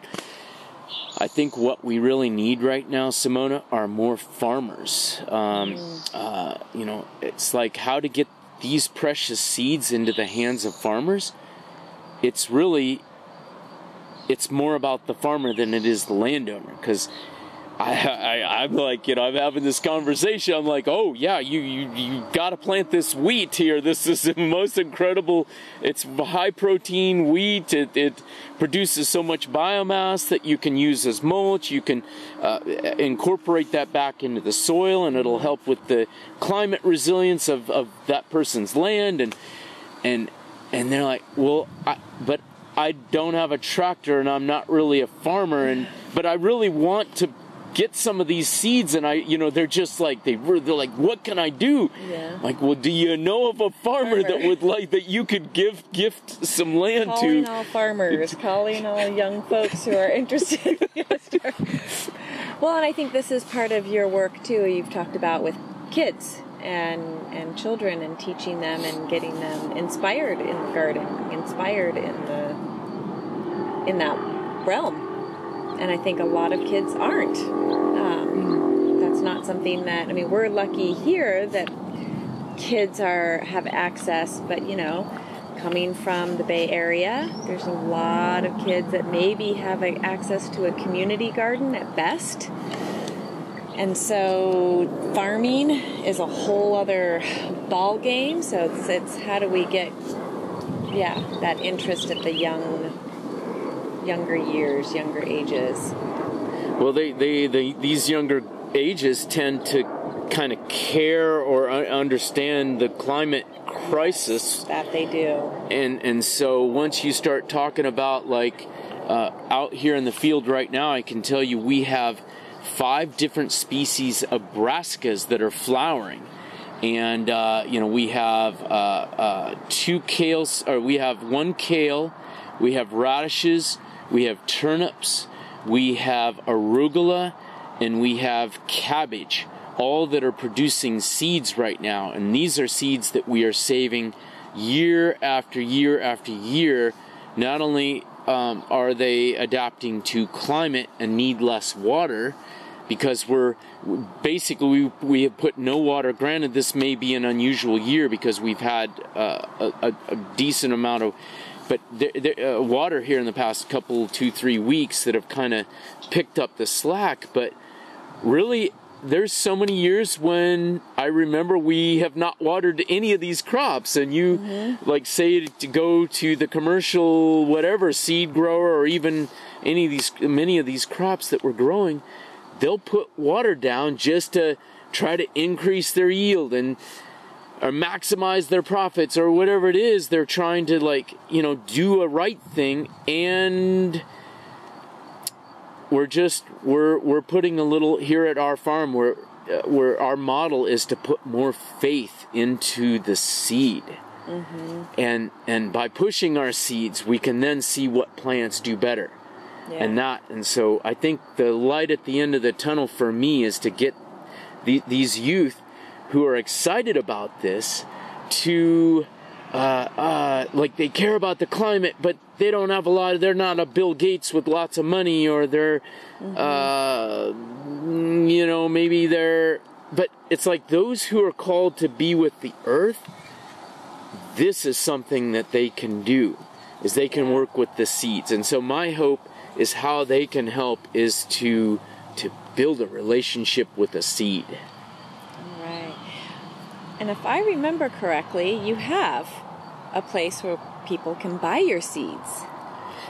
I think what we really need right now, Simona, are more farmers. Um, mm. uh, you know, it's like how to get these precious seeds into the hands of farmers it's really it's more about the farmer than it is the landowner because I, I I'm like you know I'm having this conversation. I'm like oh yeah you you you got to plant this wheat here. This is the most incredible it's high protein wheat. It, it produces so much biomass that you can use as mulch. You can uh, incorporate that back into the soil and it'll help with the climate resilience of, of that person's land. And and and they're like, well, I, but I don't have a tractor and I'm not really a farmer, and but I really want to get some of these seeds and I you know they're just like they were they're like what can I do yeah. like well do you know of a farmer, farmer. that would like that you could give gift some land calling to all farmers calling all young folks who are interested well and I think this is part of your work too you've talked about with kids and and children and teaching them and getting them inspired in the garden, inspired in the in that realm. And I think a lot of kids aren't. Um, that's not something that I mean. We're lucky here that kids are have access, but you know, coming from the Bay Area, there's a lot of kids that maybe have access to a community garden at best and so farming is a whole other ball game. So it's, it's how do we get, yeah, that interest at the young, younger years, younger ages. Well, they, they, they these younger ages tend to kind of care or understand the climate crisis that they do and and so once you start talking about like uh, out here in the field right now i can tell you we have five different species of brassicas that are flowering. And, uh, you know, we have uh, uh, two kales, or we have one kale, we have radishes, we have turnips, we have arugula, and we have cabbage, all that are producing seeds right now. And these are seeds that we are saving year after year after year. Not only um, are they adapting to climate and need less water, because we're basically we, we have put no water. Granted, this may be an unusual year because we've had uh, a, a, decent amount of, but there, there, uh, water here in the past couple, two, three weeks that have kind of picked up the slack. But really, there's so many years when I remember we have not watered any of these crops, and you mm-hmm. like say to go to the commercial whatever seed grower or even any of these many of these crops that we're growing they'll put water down just to try to increase their yield and or maximize their profits or whatever it is they're trying to like you know do a right thing. And we're just we're we're putting a little here at our farm where uh, where our model is to put more faith into the seed. Mm-hmm. and and by pushing our seeds we can then see what plants do better yeah. and not. And so I think the light at the end of the tunnel for me is to get the, these youth who are excited about this to uh, uh, like they care about the climate, but they don't have a lot. Of, they're not a Bill Gates with lots of money, or they're, mm-hmm. uh, you know, maybe they're. But it's like those who are called to be with the earth. This is something that they can do, is they can work with the seeds, and so my hope is how they can help is to to build a relationship with a seed. All right. And if I remember correctly, you have a place where people can buy your seeds.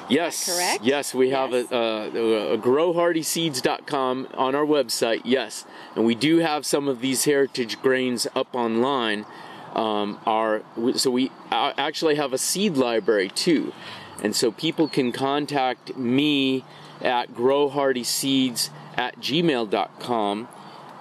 Yes. Correct? Yes, we have yes. a, a, a growhardyseeds.com on our website. Yes. And we do have some of these heritage grains up online. Um, our, so we actually have a seed library too. And so people can contact me at Grow Hardy Seeds at gmail.com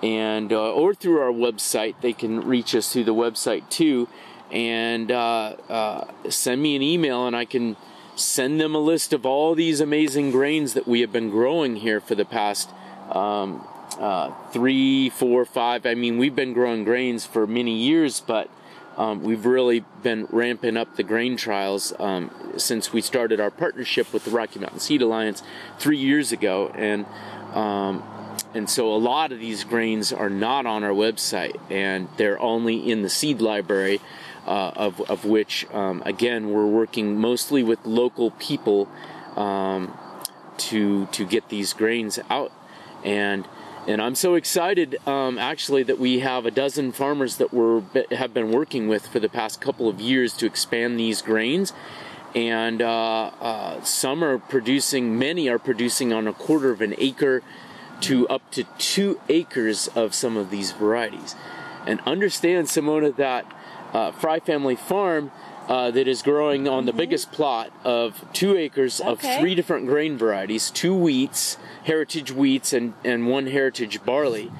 and uh, or through our website. They can reach us through the website too, and uh, uh, send me an email, and I can send them a list of all these amazing grains that we have been growing here for the past um, uh, three, four, five. I mean, we've been growing grains for many years, but um, we've really been ramping up the grain trials um, since we started our partnership with the Rocky Mountain Seed Alliance three years ago, and um, and so a lot of these grains are not on our website, and they're only in the seed library, uh, of of which um, again we're working mostly with local people um, to to get these grains out, and and I'm so excited um, actually that we have a dozen farmers that we're have been working with for the past couple of years to expand these grains. And uh, uh, some are producing many are producing on a quarter of an acre to up to two acres of some of these varieties. And understand simona that uh, fry family farm uh, that is growing on the mm-hmm. biggest plot of two acres okay. of three different grain varieties two wheats heritage wheats and, and one heritage barley.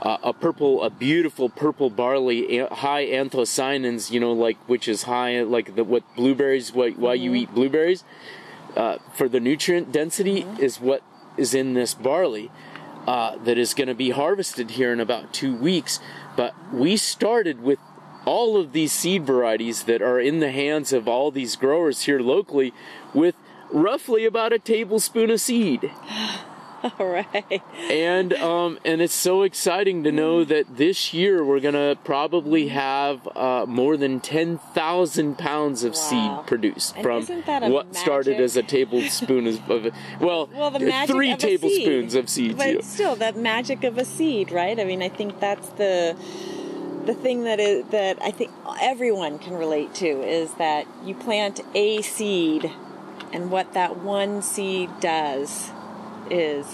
Uh, a purple, a beautiful purple barley, high anthocyanins, you know, like which is high, like the what blueberries, what, why mm-hmm. you eat blueberries, uh, for the nutrient density mm-hmm. is what is in this barley uh, that is going to be harvested here in about two weeks. But we started with all of these seed varieties that are in the hands of all these growers here locally with roughly about a tablespoon of seed. All right. And um, and it's so exciting to know that this year we're gonna probably have uh, more than ten thousand pounds of wow. seed produced and from what magic? started as a tablespoon of, of well, well three of tablespoons seed. of seeds. But still, that magic of a seed, right? I mean, I think that's the the thing that is that I think everyone can relate to is that you plant a seed, and what that one seed does is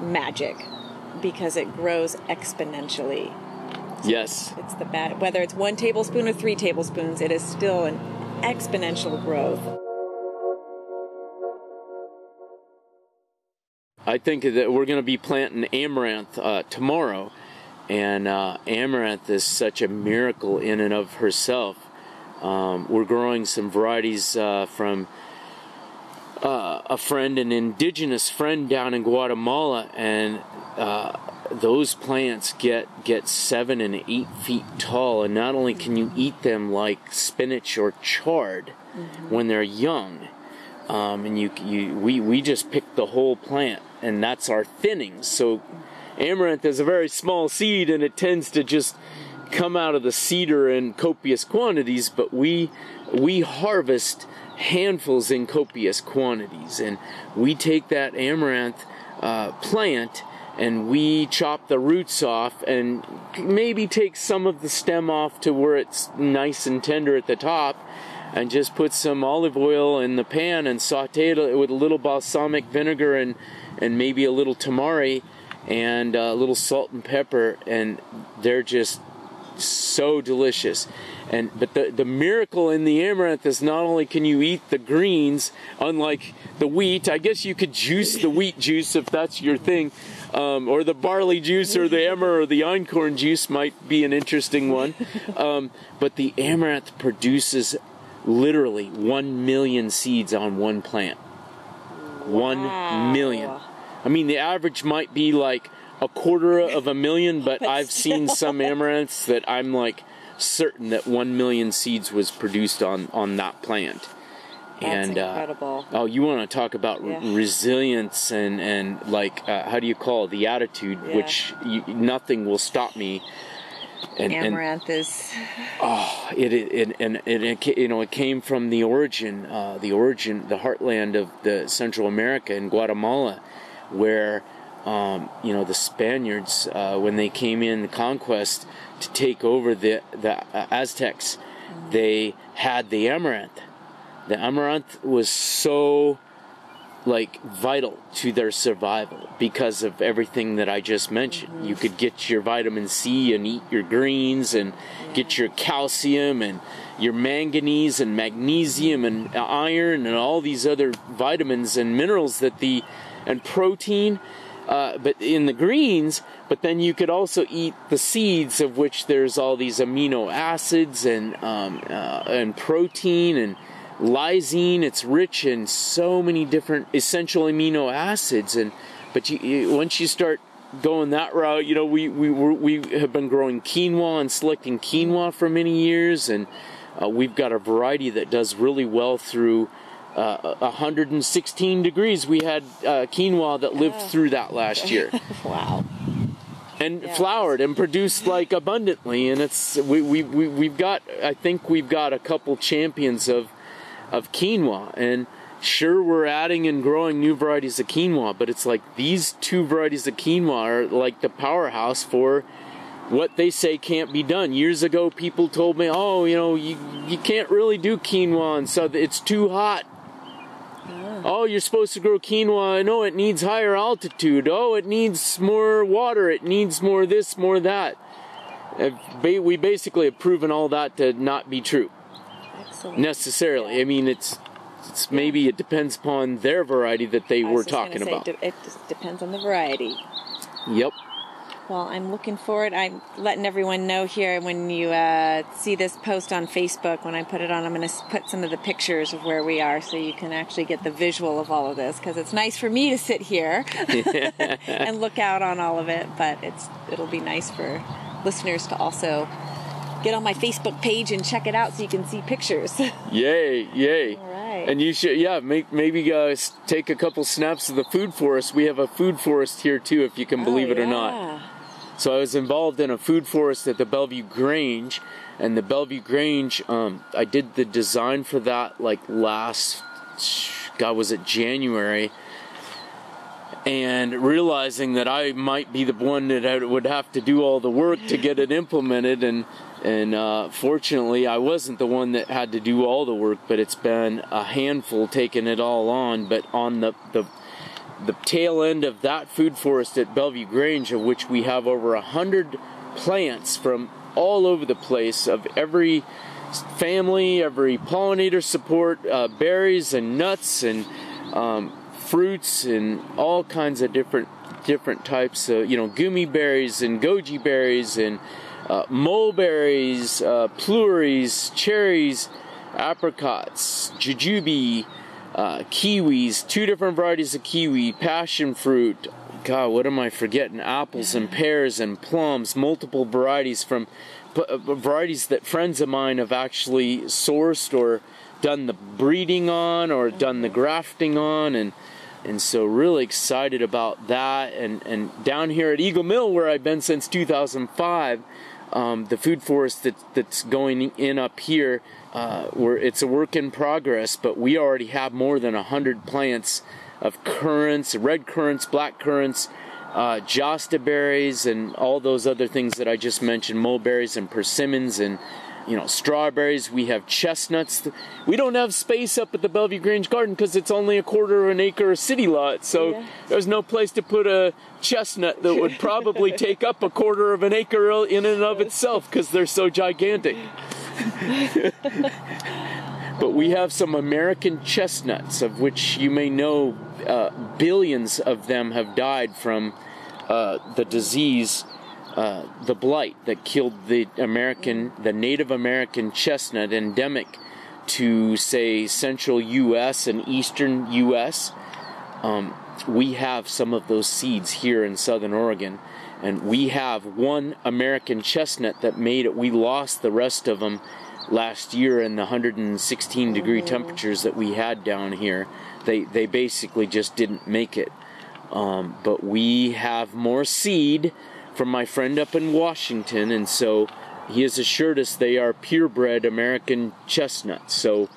magic because it grows exponentially. Yes. It's the bad whether it's 1 tablespoon or 3 tablespoons, it is still an exponential growth. I think that we're going to be planting amaranth uh, tomorrow, and uh, amaranth is such a miracle in and of herself. Um, we're growing some varieties uh, from uh, a friend, an indigenous friend down in Guatemala, and uh, those plants get get seven and eight feet tall. And not only can you eat them like spinach or chard mm-hmm. when they're young, um, and you you we we just pick the whole plant, and that's our thinnings. So amaranth is a very small seed, and it tends to just come out of the seeder in copious quantities. But we we harvest handfuls in copious quantities. And we take that amaranth uh, plant and we chop the roots off and maybe take some of the stem off to where it's nice and tender at the top and just put some olive oil in the pan and saute it with a little balsamic vinegar and, and maybe a little tamari and a little salt and pepper and they're just so delicious. And but the the miracle in the amaranth is not only can you eat the greens, unlike the wheat. I guess you could juice the wheat juice if that's your thing, um, or the barley juice, or the emmer, or the einkorn juice might be an interesting one. Um, but the amaranth produces literally one million seeds on one plant. One million. I mean, the average might be like a quarter of a million, but, but I've still. seen some amaranths that I'm like certain that one million seeds was produced on on that plant. That's and incredible. Uh, oh, you want to talk about yeah. resilience and and like uh, how do you call it the attitude, yeah. which you, nothing will stop me. And, Amaranth and, is. Oh, it, it, and it, it, you know it came from the origin, uh, the origin, the heartland of the Central America in Guatemala, where um, you know the Spaniards uh, when they came in the conquest to take over the the uh, Aztecs, they had the amaranth. The amaranth was so like vital to their survival because of everything that I just mentioned. Mm-hmm. You could get your vitamin C and eat your greens and get your calcium and your manganese and magnesium and iron and all these other vitamins and minerals that the and protein uh, but in the greens. But then you could also eat the seeds, of which there's all these amino acids and um, uh, and protein and lysine. It's rich in so many different essential amino acids, and but you, you, once you start going that route, you know, we we we have been growing quinoa and selecting quinoa for many years, and uh, we've got a variety that does really well through uh, 116 degrees. We had uh, quinoa that lived oh. through that last year. wow. And yeah, flowered and produced like abundantly, and it's we, we, we we've got I think we've got a couple champions of of quinoa, and sure we're adding and growing new varieties of quinoa, but it's like these two varieties of quinoa are like the powerhouse for what they say can't be done. Years ago, people told me, "Oh, you know, you you can't really do quinoa, and so it's too hot." Oh, you're supposed to grow quinoa. No, it needs higher altitude. Oh, it needs more water. It needs more this, more that. We basically have proven all that to not be true. Excellent. Necessarily. Yeah. I mean, it's it's maybe it depends upon their variety that they were talking about. It depends on the variety. Yep. Well, I'm looking forward. I'm letting everyone know here when you uh, see this post on Facebook, when I put it on, I'm going to put some of the pictures of where we are so you can actually get the visual of all of this because it's nice for me to sit here and look out on all of it, but it's it'll be nice for listeners to also get on my Facebook page and check it out so you can see pictures. yay, yay. All right. And you should, yeah, make, maybe guys take a couple snaps of the food forest. We have a food forest here too, if you can believe oh, it or not. So I was involved in a food forest at the Bellevue Grange, and the Bellevue Grange, um, I did the design for that like last, God, was it January? And realizing that I might be the one that would have to do all the work to get it implemented, and and uh, fortunately, I wasn't the one that had to do all the work, but it's been a handful taking it all on. But on the the the tail end of that food forest at Bellevue Grange, of which we have over a hundred plants from all over the place of every family, every pollinator support, uh, berries and nuts and um, fruits and all kinds of different different types of you know goumi berries and goji berries and uh, mulberries, uh, cherries, apricots, jujube uh, kiwis, two different varieties of kiwi, passion fruit. God, what am I forgetting? Apples and pears and plums, multiple varieties from uh, varieties that friends of mine have actually sourced or done the breeding on or done the grafting on and and so really excited about that and and down here at Eagle Mill where I've been since 2005 um, the food forest that, that's going in up here uh, it's a work in progress, but we already have more than a hundred plants of currants, red currants, black currants, uh, josta berries, and all those other things that I just mentioned, mulberries and persimmons and you know strawberries. We have chestnuts. We don't have space up at the Bellevue Grange Garden because it's only a quarter of an acre of city lot, so yeah. there's no place to put a chestnut that would probably take up a quarter of an acre in and of itself because they're so gigantic. but we have some American chestnuts, of which you may know uh, billions of them have died from uh, the disease, uh, the blight that killed the American, the Native American chestnut, endemic to say central U.S. and eastern U.S. Um, we have some of those seeds here in southern Oregon and we have one American chestnut that made it. We lost the rest of them last year in the 116 degree temperatures that we had down here. They they basically just didn't make it. Um, but we have more seed from my friend up in Washington, and so he has assured us they are purebred American chestnuts. So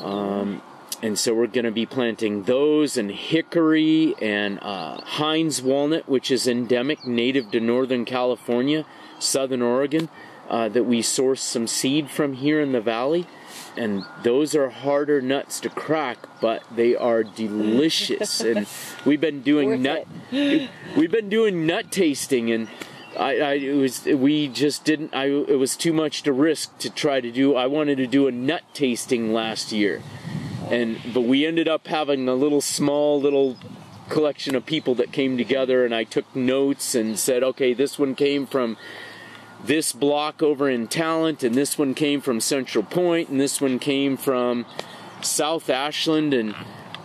um, and so we're going to be planting those and hickory and uh, Hinds walnut, which is endemic, native to Northern California, Southern Oregon, uh, that we source some seed from here in the valley. And those are harder nuts to crack, but they are delicious. and we've been doing nut, we've been doing nut tasting, and I, I it was we just didn't. I it was too much to risk to try to do. I wanted to do a nut tasting last year and but we ended up having a little small little collection of people that came together, and I took notes and said, okay, this one came from this block over in Talent, and this one came from Central Point, and this one came from South Ashland, and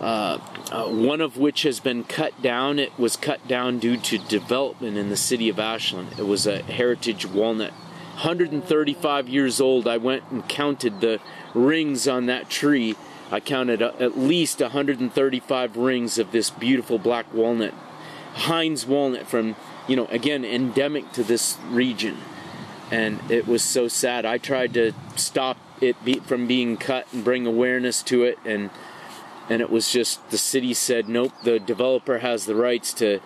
uh, uh, one of which has been cut down. It was cut down due to development in the city of Ashland. It was a heritage walnut. 135 years old. I went and counted the rings on that tree. I counted uh, at least 135 rings of this beautiful black walnut. Hinds walnut from, you know, again, endemic to this region. And it was so sad. I tried to stop it be, from being cut and bring awareness to it and and it was just the city said nope the developer has the rights to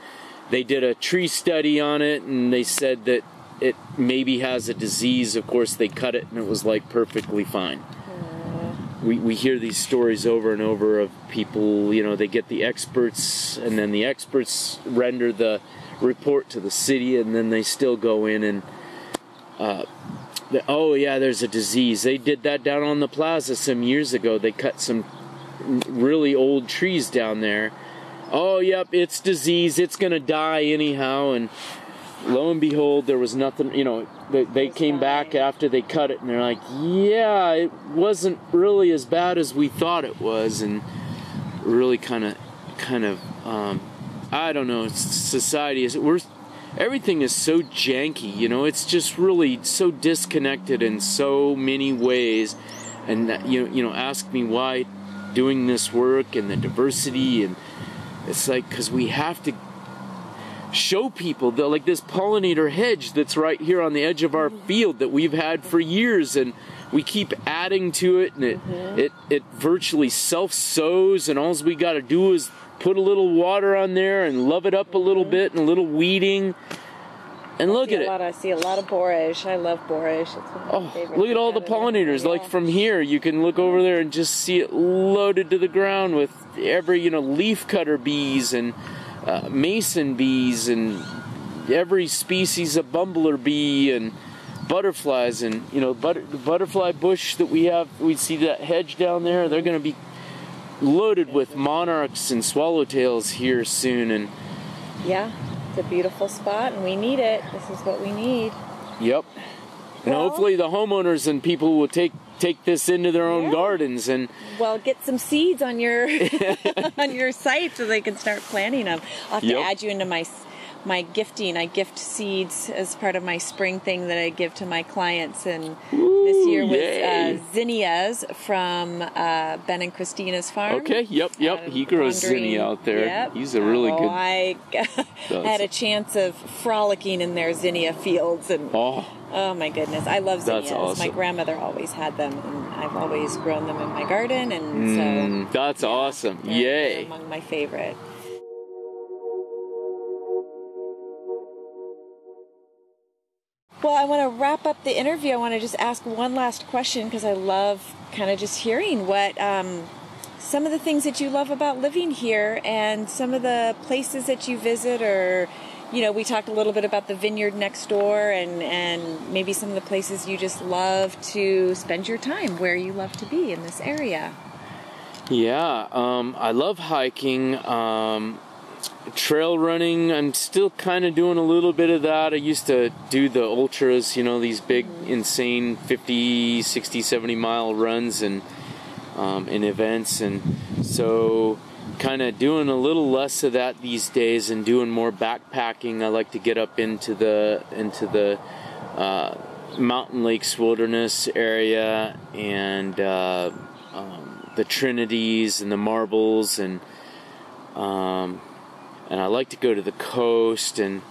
they did a tree study on it and they said that it maybe has a disease of course they cut it and it was like perfectly fine we, we hear these stories over and over of people you know they get the experts and then the experts render the report to the city and then they still go in and uh, oh yeah there's a disease they did that down on the plaza some years ago they cut some really old trees down there. Oh, yep, it's disease. It's going to die anyhow. And lo and behold, there was nothing, you know, they, they came back after they cut it and they're like, yeah, it wasn't really as bad as we thought it was. And really kind of, kind of, um, I don't know, society is, we're, everything is so janky, you know, it's just really so disconnected in so many ways. And, you, you know, ask me why doing this work and the diversity and it's like because we have to show people that like this pollinator hedge that's right here on the edge of our field that we've had for years and we keep adding to it and it mm-hmm. it, it virtually self sows and all we got to do is put a little water on there and love it up mm-hmm. a little mm-hmm. bit and a little weeding and look at it. I see a lot of borage. I love borage. oh, look at all the pollinators. Like from here, you can look over there and just see it loaded to the ground with every, you know, leaf cutter bees and uh, mason bees and every species of bumbler bee and butterflies and you know butter, the butterfly bush that we have we see that hedge down there they're going to be loaded with monarchs and swallowtails here soon and yeah it's a beautiful spot, and we need it. This is what we need. Yep. And well, hopefully the homeowners and people will take take this into their own yeah. gardens and well get some seeds on your on your site so they can start planting them. I'll have yep. to add you into my my gifting. I gift seeds as part of my spring thing that I give to my clients. And Ooh, this year was uh, zinnias from uh, Ben and Christina's farm. Okay, yep, yep. He grows zinnia out there. Yep. He's a really oh, good. I had a chance of frolicking in their zinnia fields and. Oh. Oh my goodness, I love zinnias. Awesome. My grandmother always had them, and I've always grown them in my garden, and mm, so that's yeah, awesome. Yay! among my favorite. Well, I want to wrap up the interview. I want to just ask one last question because I love kind of just hearing what um, some of the things that you love about living here and some of the places that you visit or you know we talked a little bit about the vineyard next door and and maybe some of the places you just love to spend your time where you love to be in this area yeah um, i love hiking um, trail running. I'm still kind of doing a little bit of that. I used to do the ultras you know these big insane 50 60 70 mile runs and um, events. And so kind of doing a little less of that these days and doing more backpacking. I like to get up into the into the uh, mountain lakes wilderness area and uh, um, the trinities and the marbles and um, and I like to go to the coast and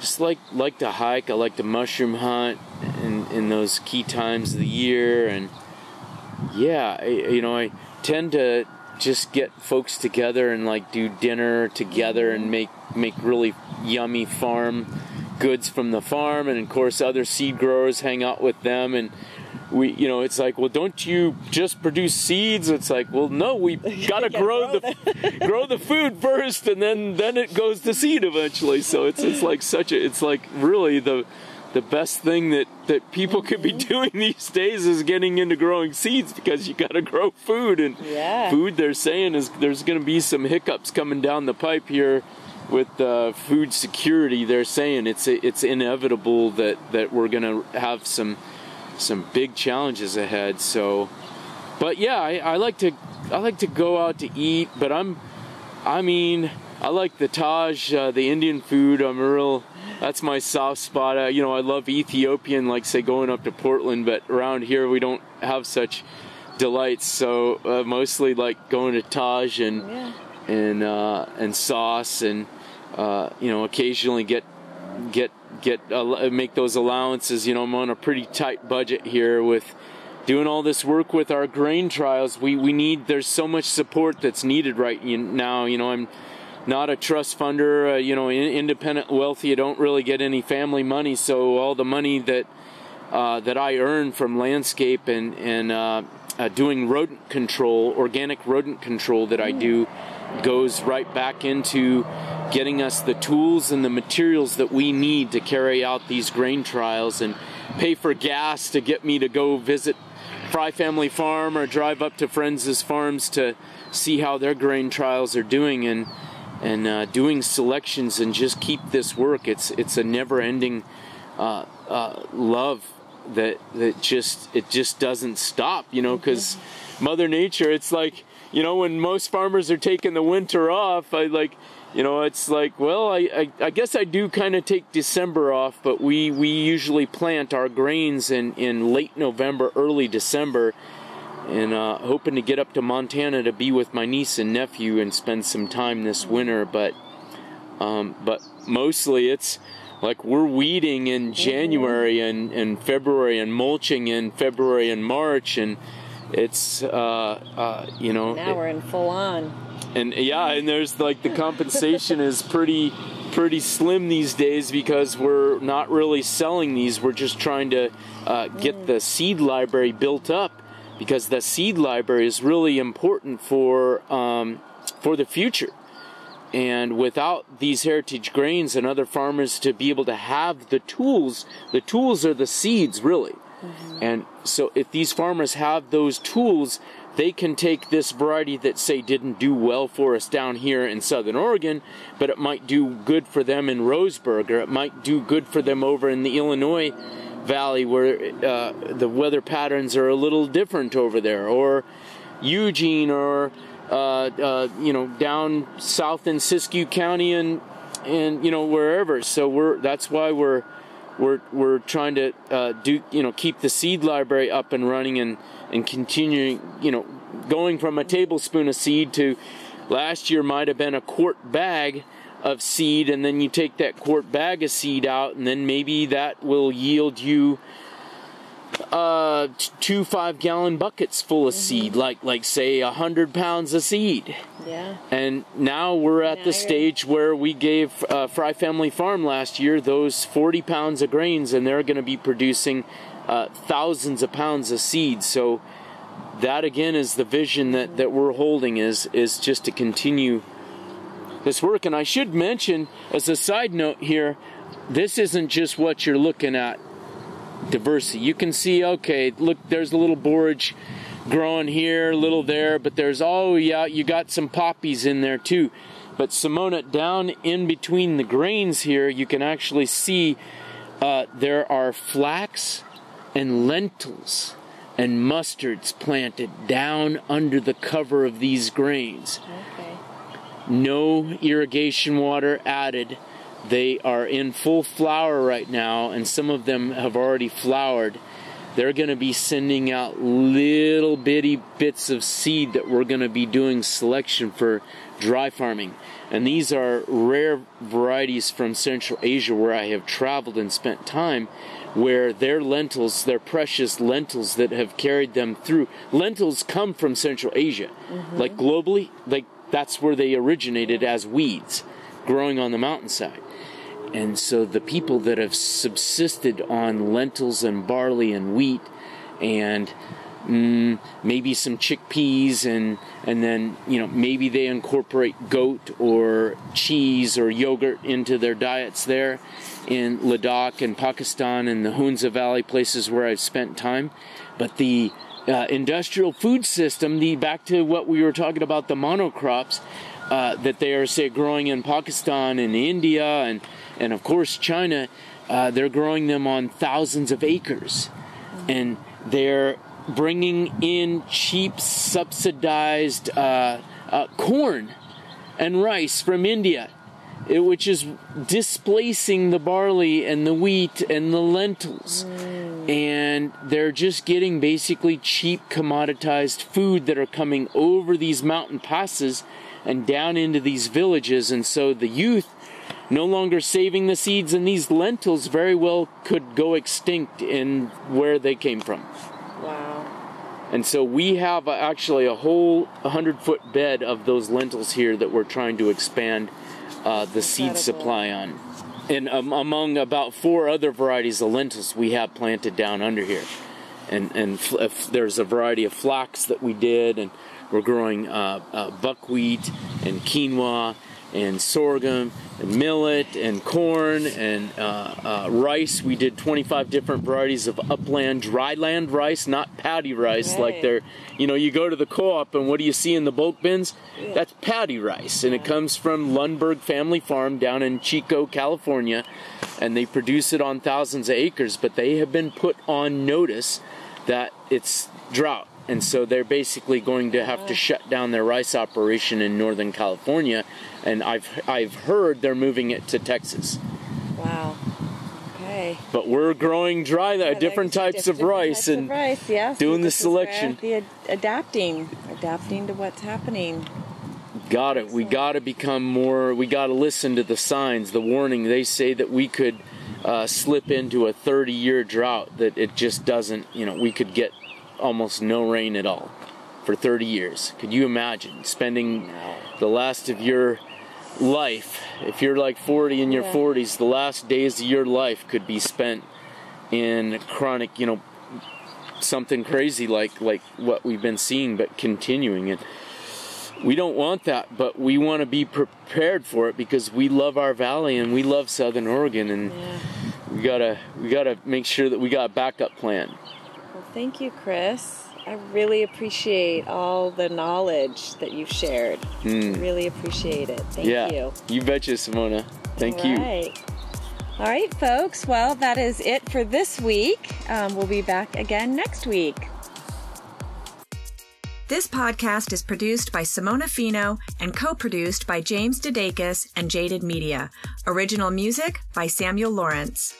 just like like to hike. I like to mushroom hunt in in those key times of the year, and yeah, I, you know, I tend to just get folks together and like do dinner together and make make really yummy farm goods from the farm, and of course other seed growers hang out with them and we you know it's like well don't you just produce seeds it's like well no we gotta grow, grow the grow the food first and then then it goes to seed eventually so it's it's like such a it's like really the the best thing that that people could be doing these days is getting into growing seeds because you got to grow food and Yeah. food. They're saying is there's going to be some hiccups coming down the pipe here with uh, food security. They're saying it's it's inevitable that that we're going to have some some big challenges ahead. So, but yeah, I, I like to I like to go out to eat, but I'm I mean I like the Taj, uh, the Indian food. I'm a real that's my soft spot. Uh, you know, I love Ethiopian, like say going up to Portland, but around here we don't have such delights. So uh, mostly like going to Taj and Yeah. and uh, and sauce and uh, you know occasionally get get get uh, make those allowances. You know, I'm on a pretty tight budget here with doing all this work with our grain trials. We we need there's so much support that's needed right now. You know, I'm not a trust funder. Uh, you know, in, independent wealthy. I don't really get any family money, so all the money that uh, that I earn from landscape and and uh, uh, doing rodent control, organic rodent control that I do, goes right back into getting us the tools and the materials that we need to carry out these grain trials and pay for gas to get me to go visit Fry Family Farm or drive up to friends' farms to see how their grain trials are doing and and uh, doing selections and just keep this work. It's it's a never-ending uh, uh, love that that just it just doesn't stop. You know, because Mother Nature. It's like you know when most farmers are taking the winter off. I like. You know, it's like, well, I, I, I guess I do kind of take December off, but we, we usually plant our grains in, in late November, early December, and uh, hoping to get up to Montana to be with my niece and nephew and spend some time this winter. But um, but mostly it's like we're weeding in January and, and February and mulching in February and March, and it's uh, uh, you know Now we're in full on. And yeah, and there's like the compensation is pretty pretty slim these days because we're not really selling these. We're just trying to uh, get the seed library built up because the seed library is really important for um, for the future. And without these heritage grains and other farmers to be able to have the tools, the tools are the seeds really. And so if these farmers have those tools, they can take this variety that say didn't do well for us down here in southern Oregon, but it might do good for them in Roseburg or it might do good for them over in the Illinois Valley where uh, the weather patterns are a little different over there or Eugene or uh, uh, you know down south in Siskiyou County and and you know wherever. So we're that's why we're we're we're trying to uh, do you know keep the seed library up and running and and continuing you know going from a tablespoon of seed to last year might have been a quart bag of seed and then you take that quart bag of seed out and then maybe that will yield you uh two five gallon buckets full of seed like like say a hundred pounds of seed Yeah. and now we're at Now the stage where we gave uh, Fry Family Farm last year those 40 pounds of grains, and they're going to be producing uh, thousands of pounds of seed. So that again is the vision that, that we're holding is is just to continue this work. And I should mention, as a side note here, this isn't just what you're looking at diversity. You can see, okay, look, there's a little borage growing here, a little there, but there's, oh, yeah, you got some poppies in there too. But Simona, down in between the grains here, you can actually see uh, there are flax and lentils and mustards planted down under the cover of these grains Okay. no irrigation water added. They are in full flower right now, and some of them have already flowered. They're going to be sending out little bitty bits of seed that we're going to be doing selection for dry farming. And these are rare varieties from Central Asia where I have traveled and spent time, where their lentils, their precious lentils that have carried them through. Lentils come from Central Asia. Mm-hmm. Like globally, like that's where they originated as weeds growing on the mountainside. And so the people that have subsisted on lentils and barley and wheat and mm, maybe some chickpeas, and and then you know maybe they incorporate goat or cheese or yogurt into their diets there in Ladakh and Pakistan and the Hunza Valley places where I've spent time. But the uh, industrial food system, the back to what we were talking about, the monocrops uh, that they are say growing in Pakistan and India and and of course China, uh, they're growing them on thousands of acres, and they're bringing in cheap subsidized uh, uh, corn and rice from India which is displacing the barley and the wheat and the lentils. Mm. And they're just getting basically cheap commoditized food that are coming over these mountain passes and down into these villages. And so the youth no longer saving the seeds and these lentils very well could go extinct in where they came from. Wow. And so we have actually a whole 100 foot bed of those lentils here that we're trying to expand uh, the seed supply on. And um, among about four other varieties of lentils we have planted down under here. And, and there's a variety of flax that we did, and we're growing uh, uh, buckwheat and quinoa and sorghum and millet and corn and uh, uh, rice. We did 25 different varieties of upland dryland rice, not paddy rice right. like they're, you know, you go to the co-op and what do you see in the bulk bins? Yeah. That's paddy rice and it comes from Lundberg Family Farm down in Chico, California and they produce it on thousands of acres, but they have been put on notice that it's drought and so they're basically going to have to shut down their rice operation in Northern California and I've I've heard they're moving it to Texas. Wow. Okay. But we're growing dry yeah, different types of rice types and of rice, yes. doing the selection. The ad- adapting, adapting to what's happening. Got it. We got to become more. We got to listen to the signs, the warning. They say that we could uh, slip into a 30-year drought. That it just doesn't. You know, we could get almost no rain at all for 30 years. Could you imagine spending the last of your life, if you're like 40 in your yeah. 40s, the last days of your life could be spent in chronic, you know, something crazy like like what we've been seeing, but continuing it. we don't want that, but we want to be prepared for it because we love our valley and we love Southern Oregon, and yeah. we gotta we gotta make sure that we got a backup plan. Well, thank you, Chris. I really appreciate all the knowledge that you've shared. Mm. Really appreciate it. Thank yeah, you. You betcha, Simona. Thank all right. you. All right, folks. Well, that is it for this week. Um, we'll be back again next week. This podcast is produced by Simona Fino and co-produced by James Dedekis and Jaded Media. Original music by Samuel Lawrence.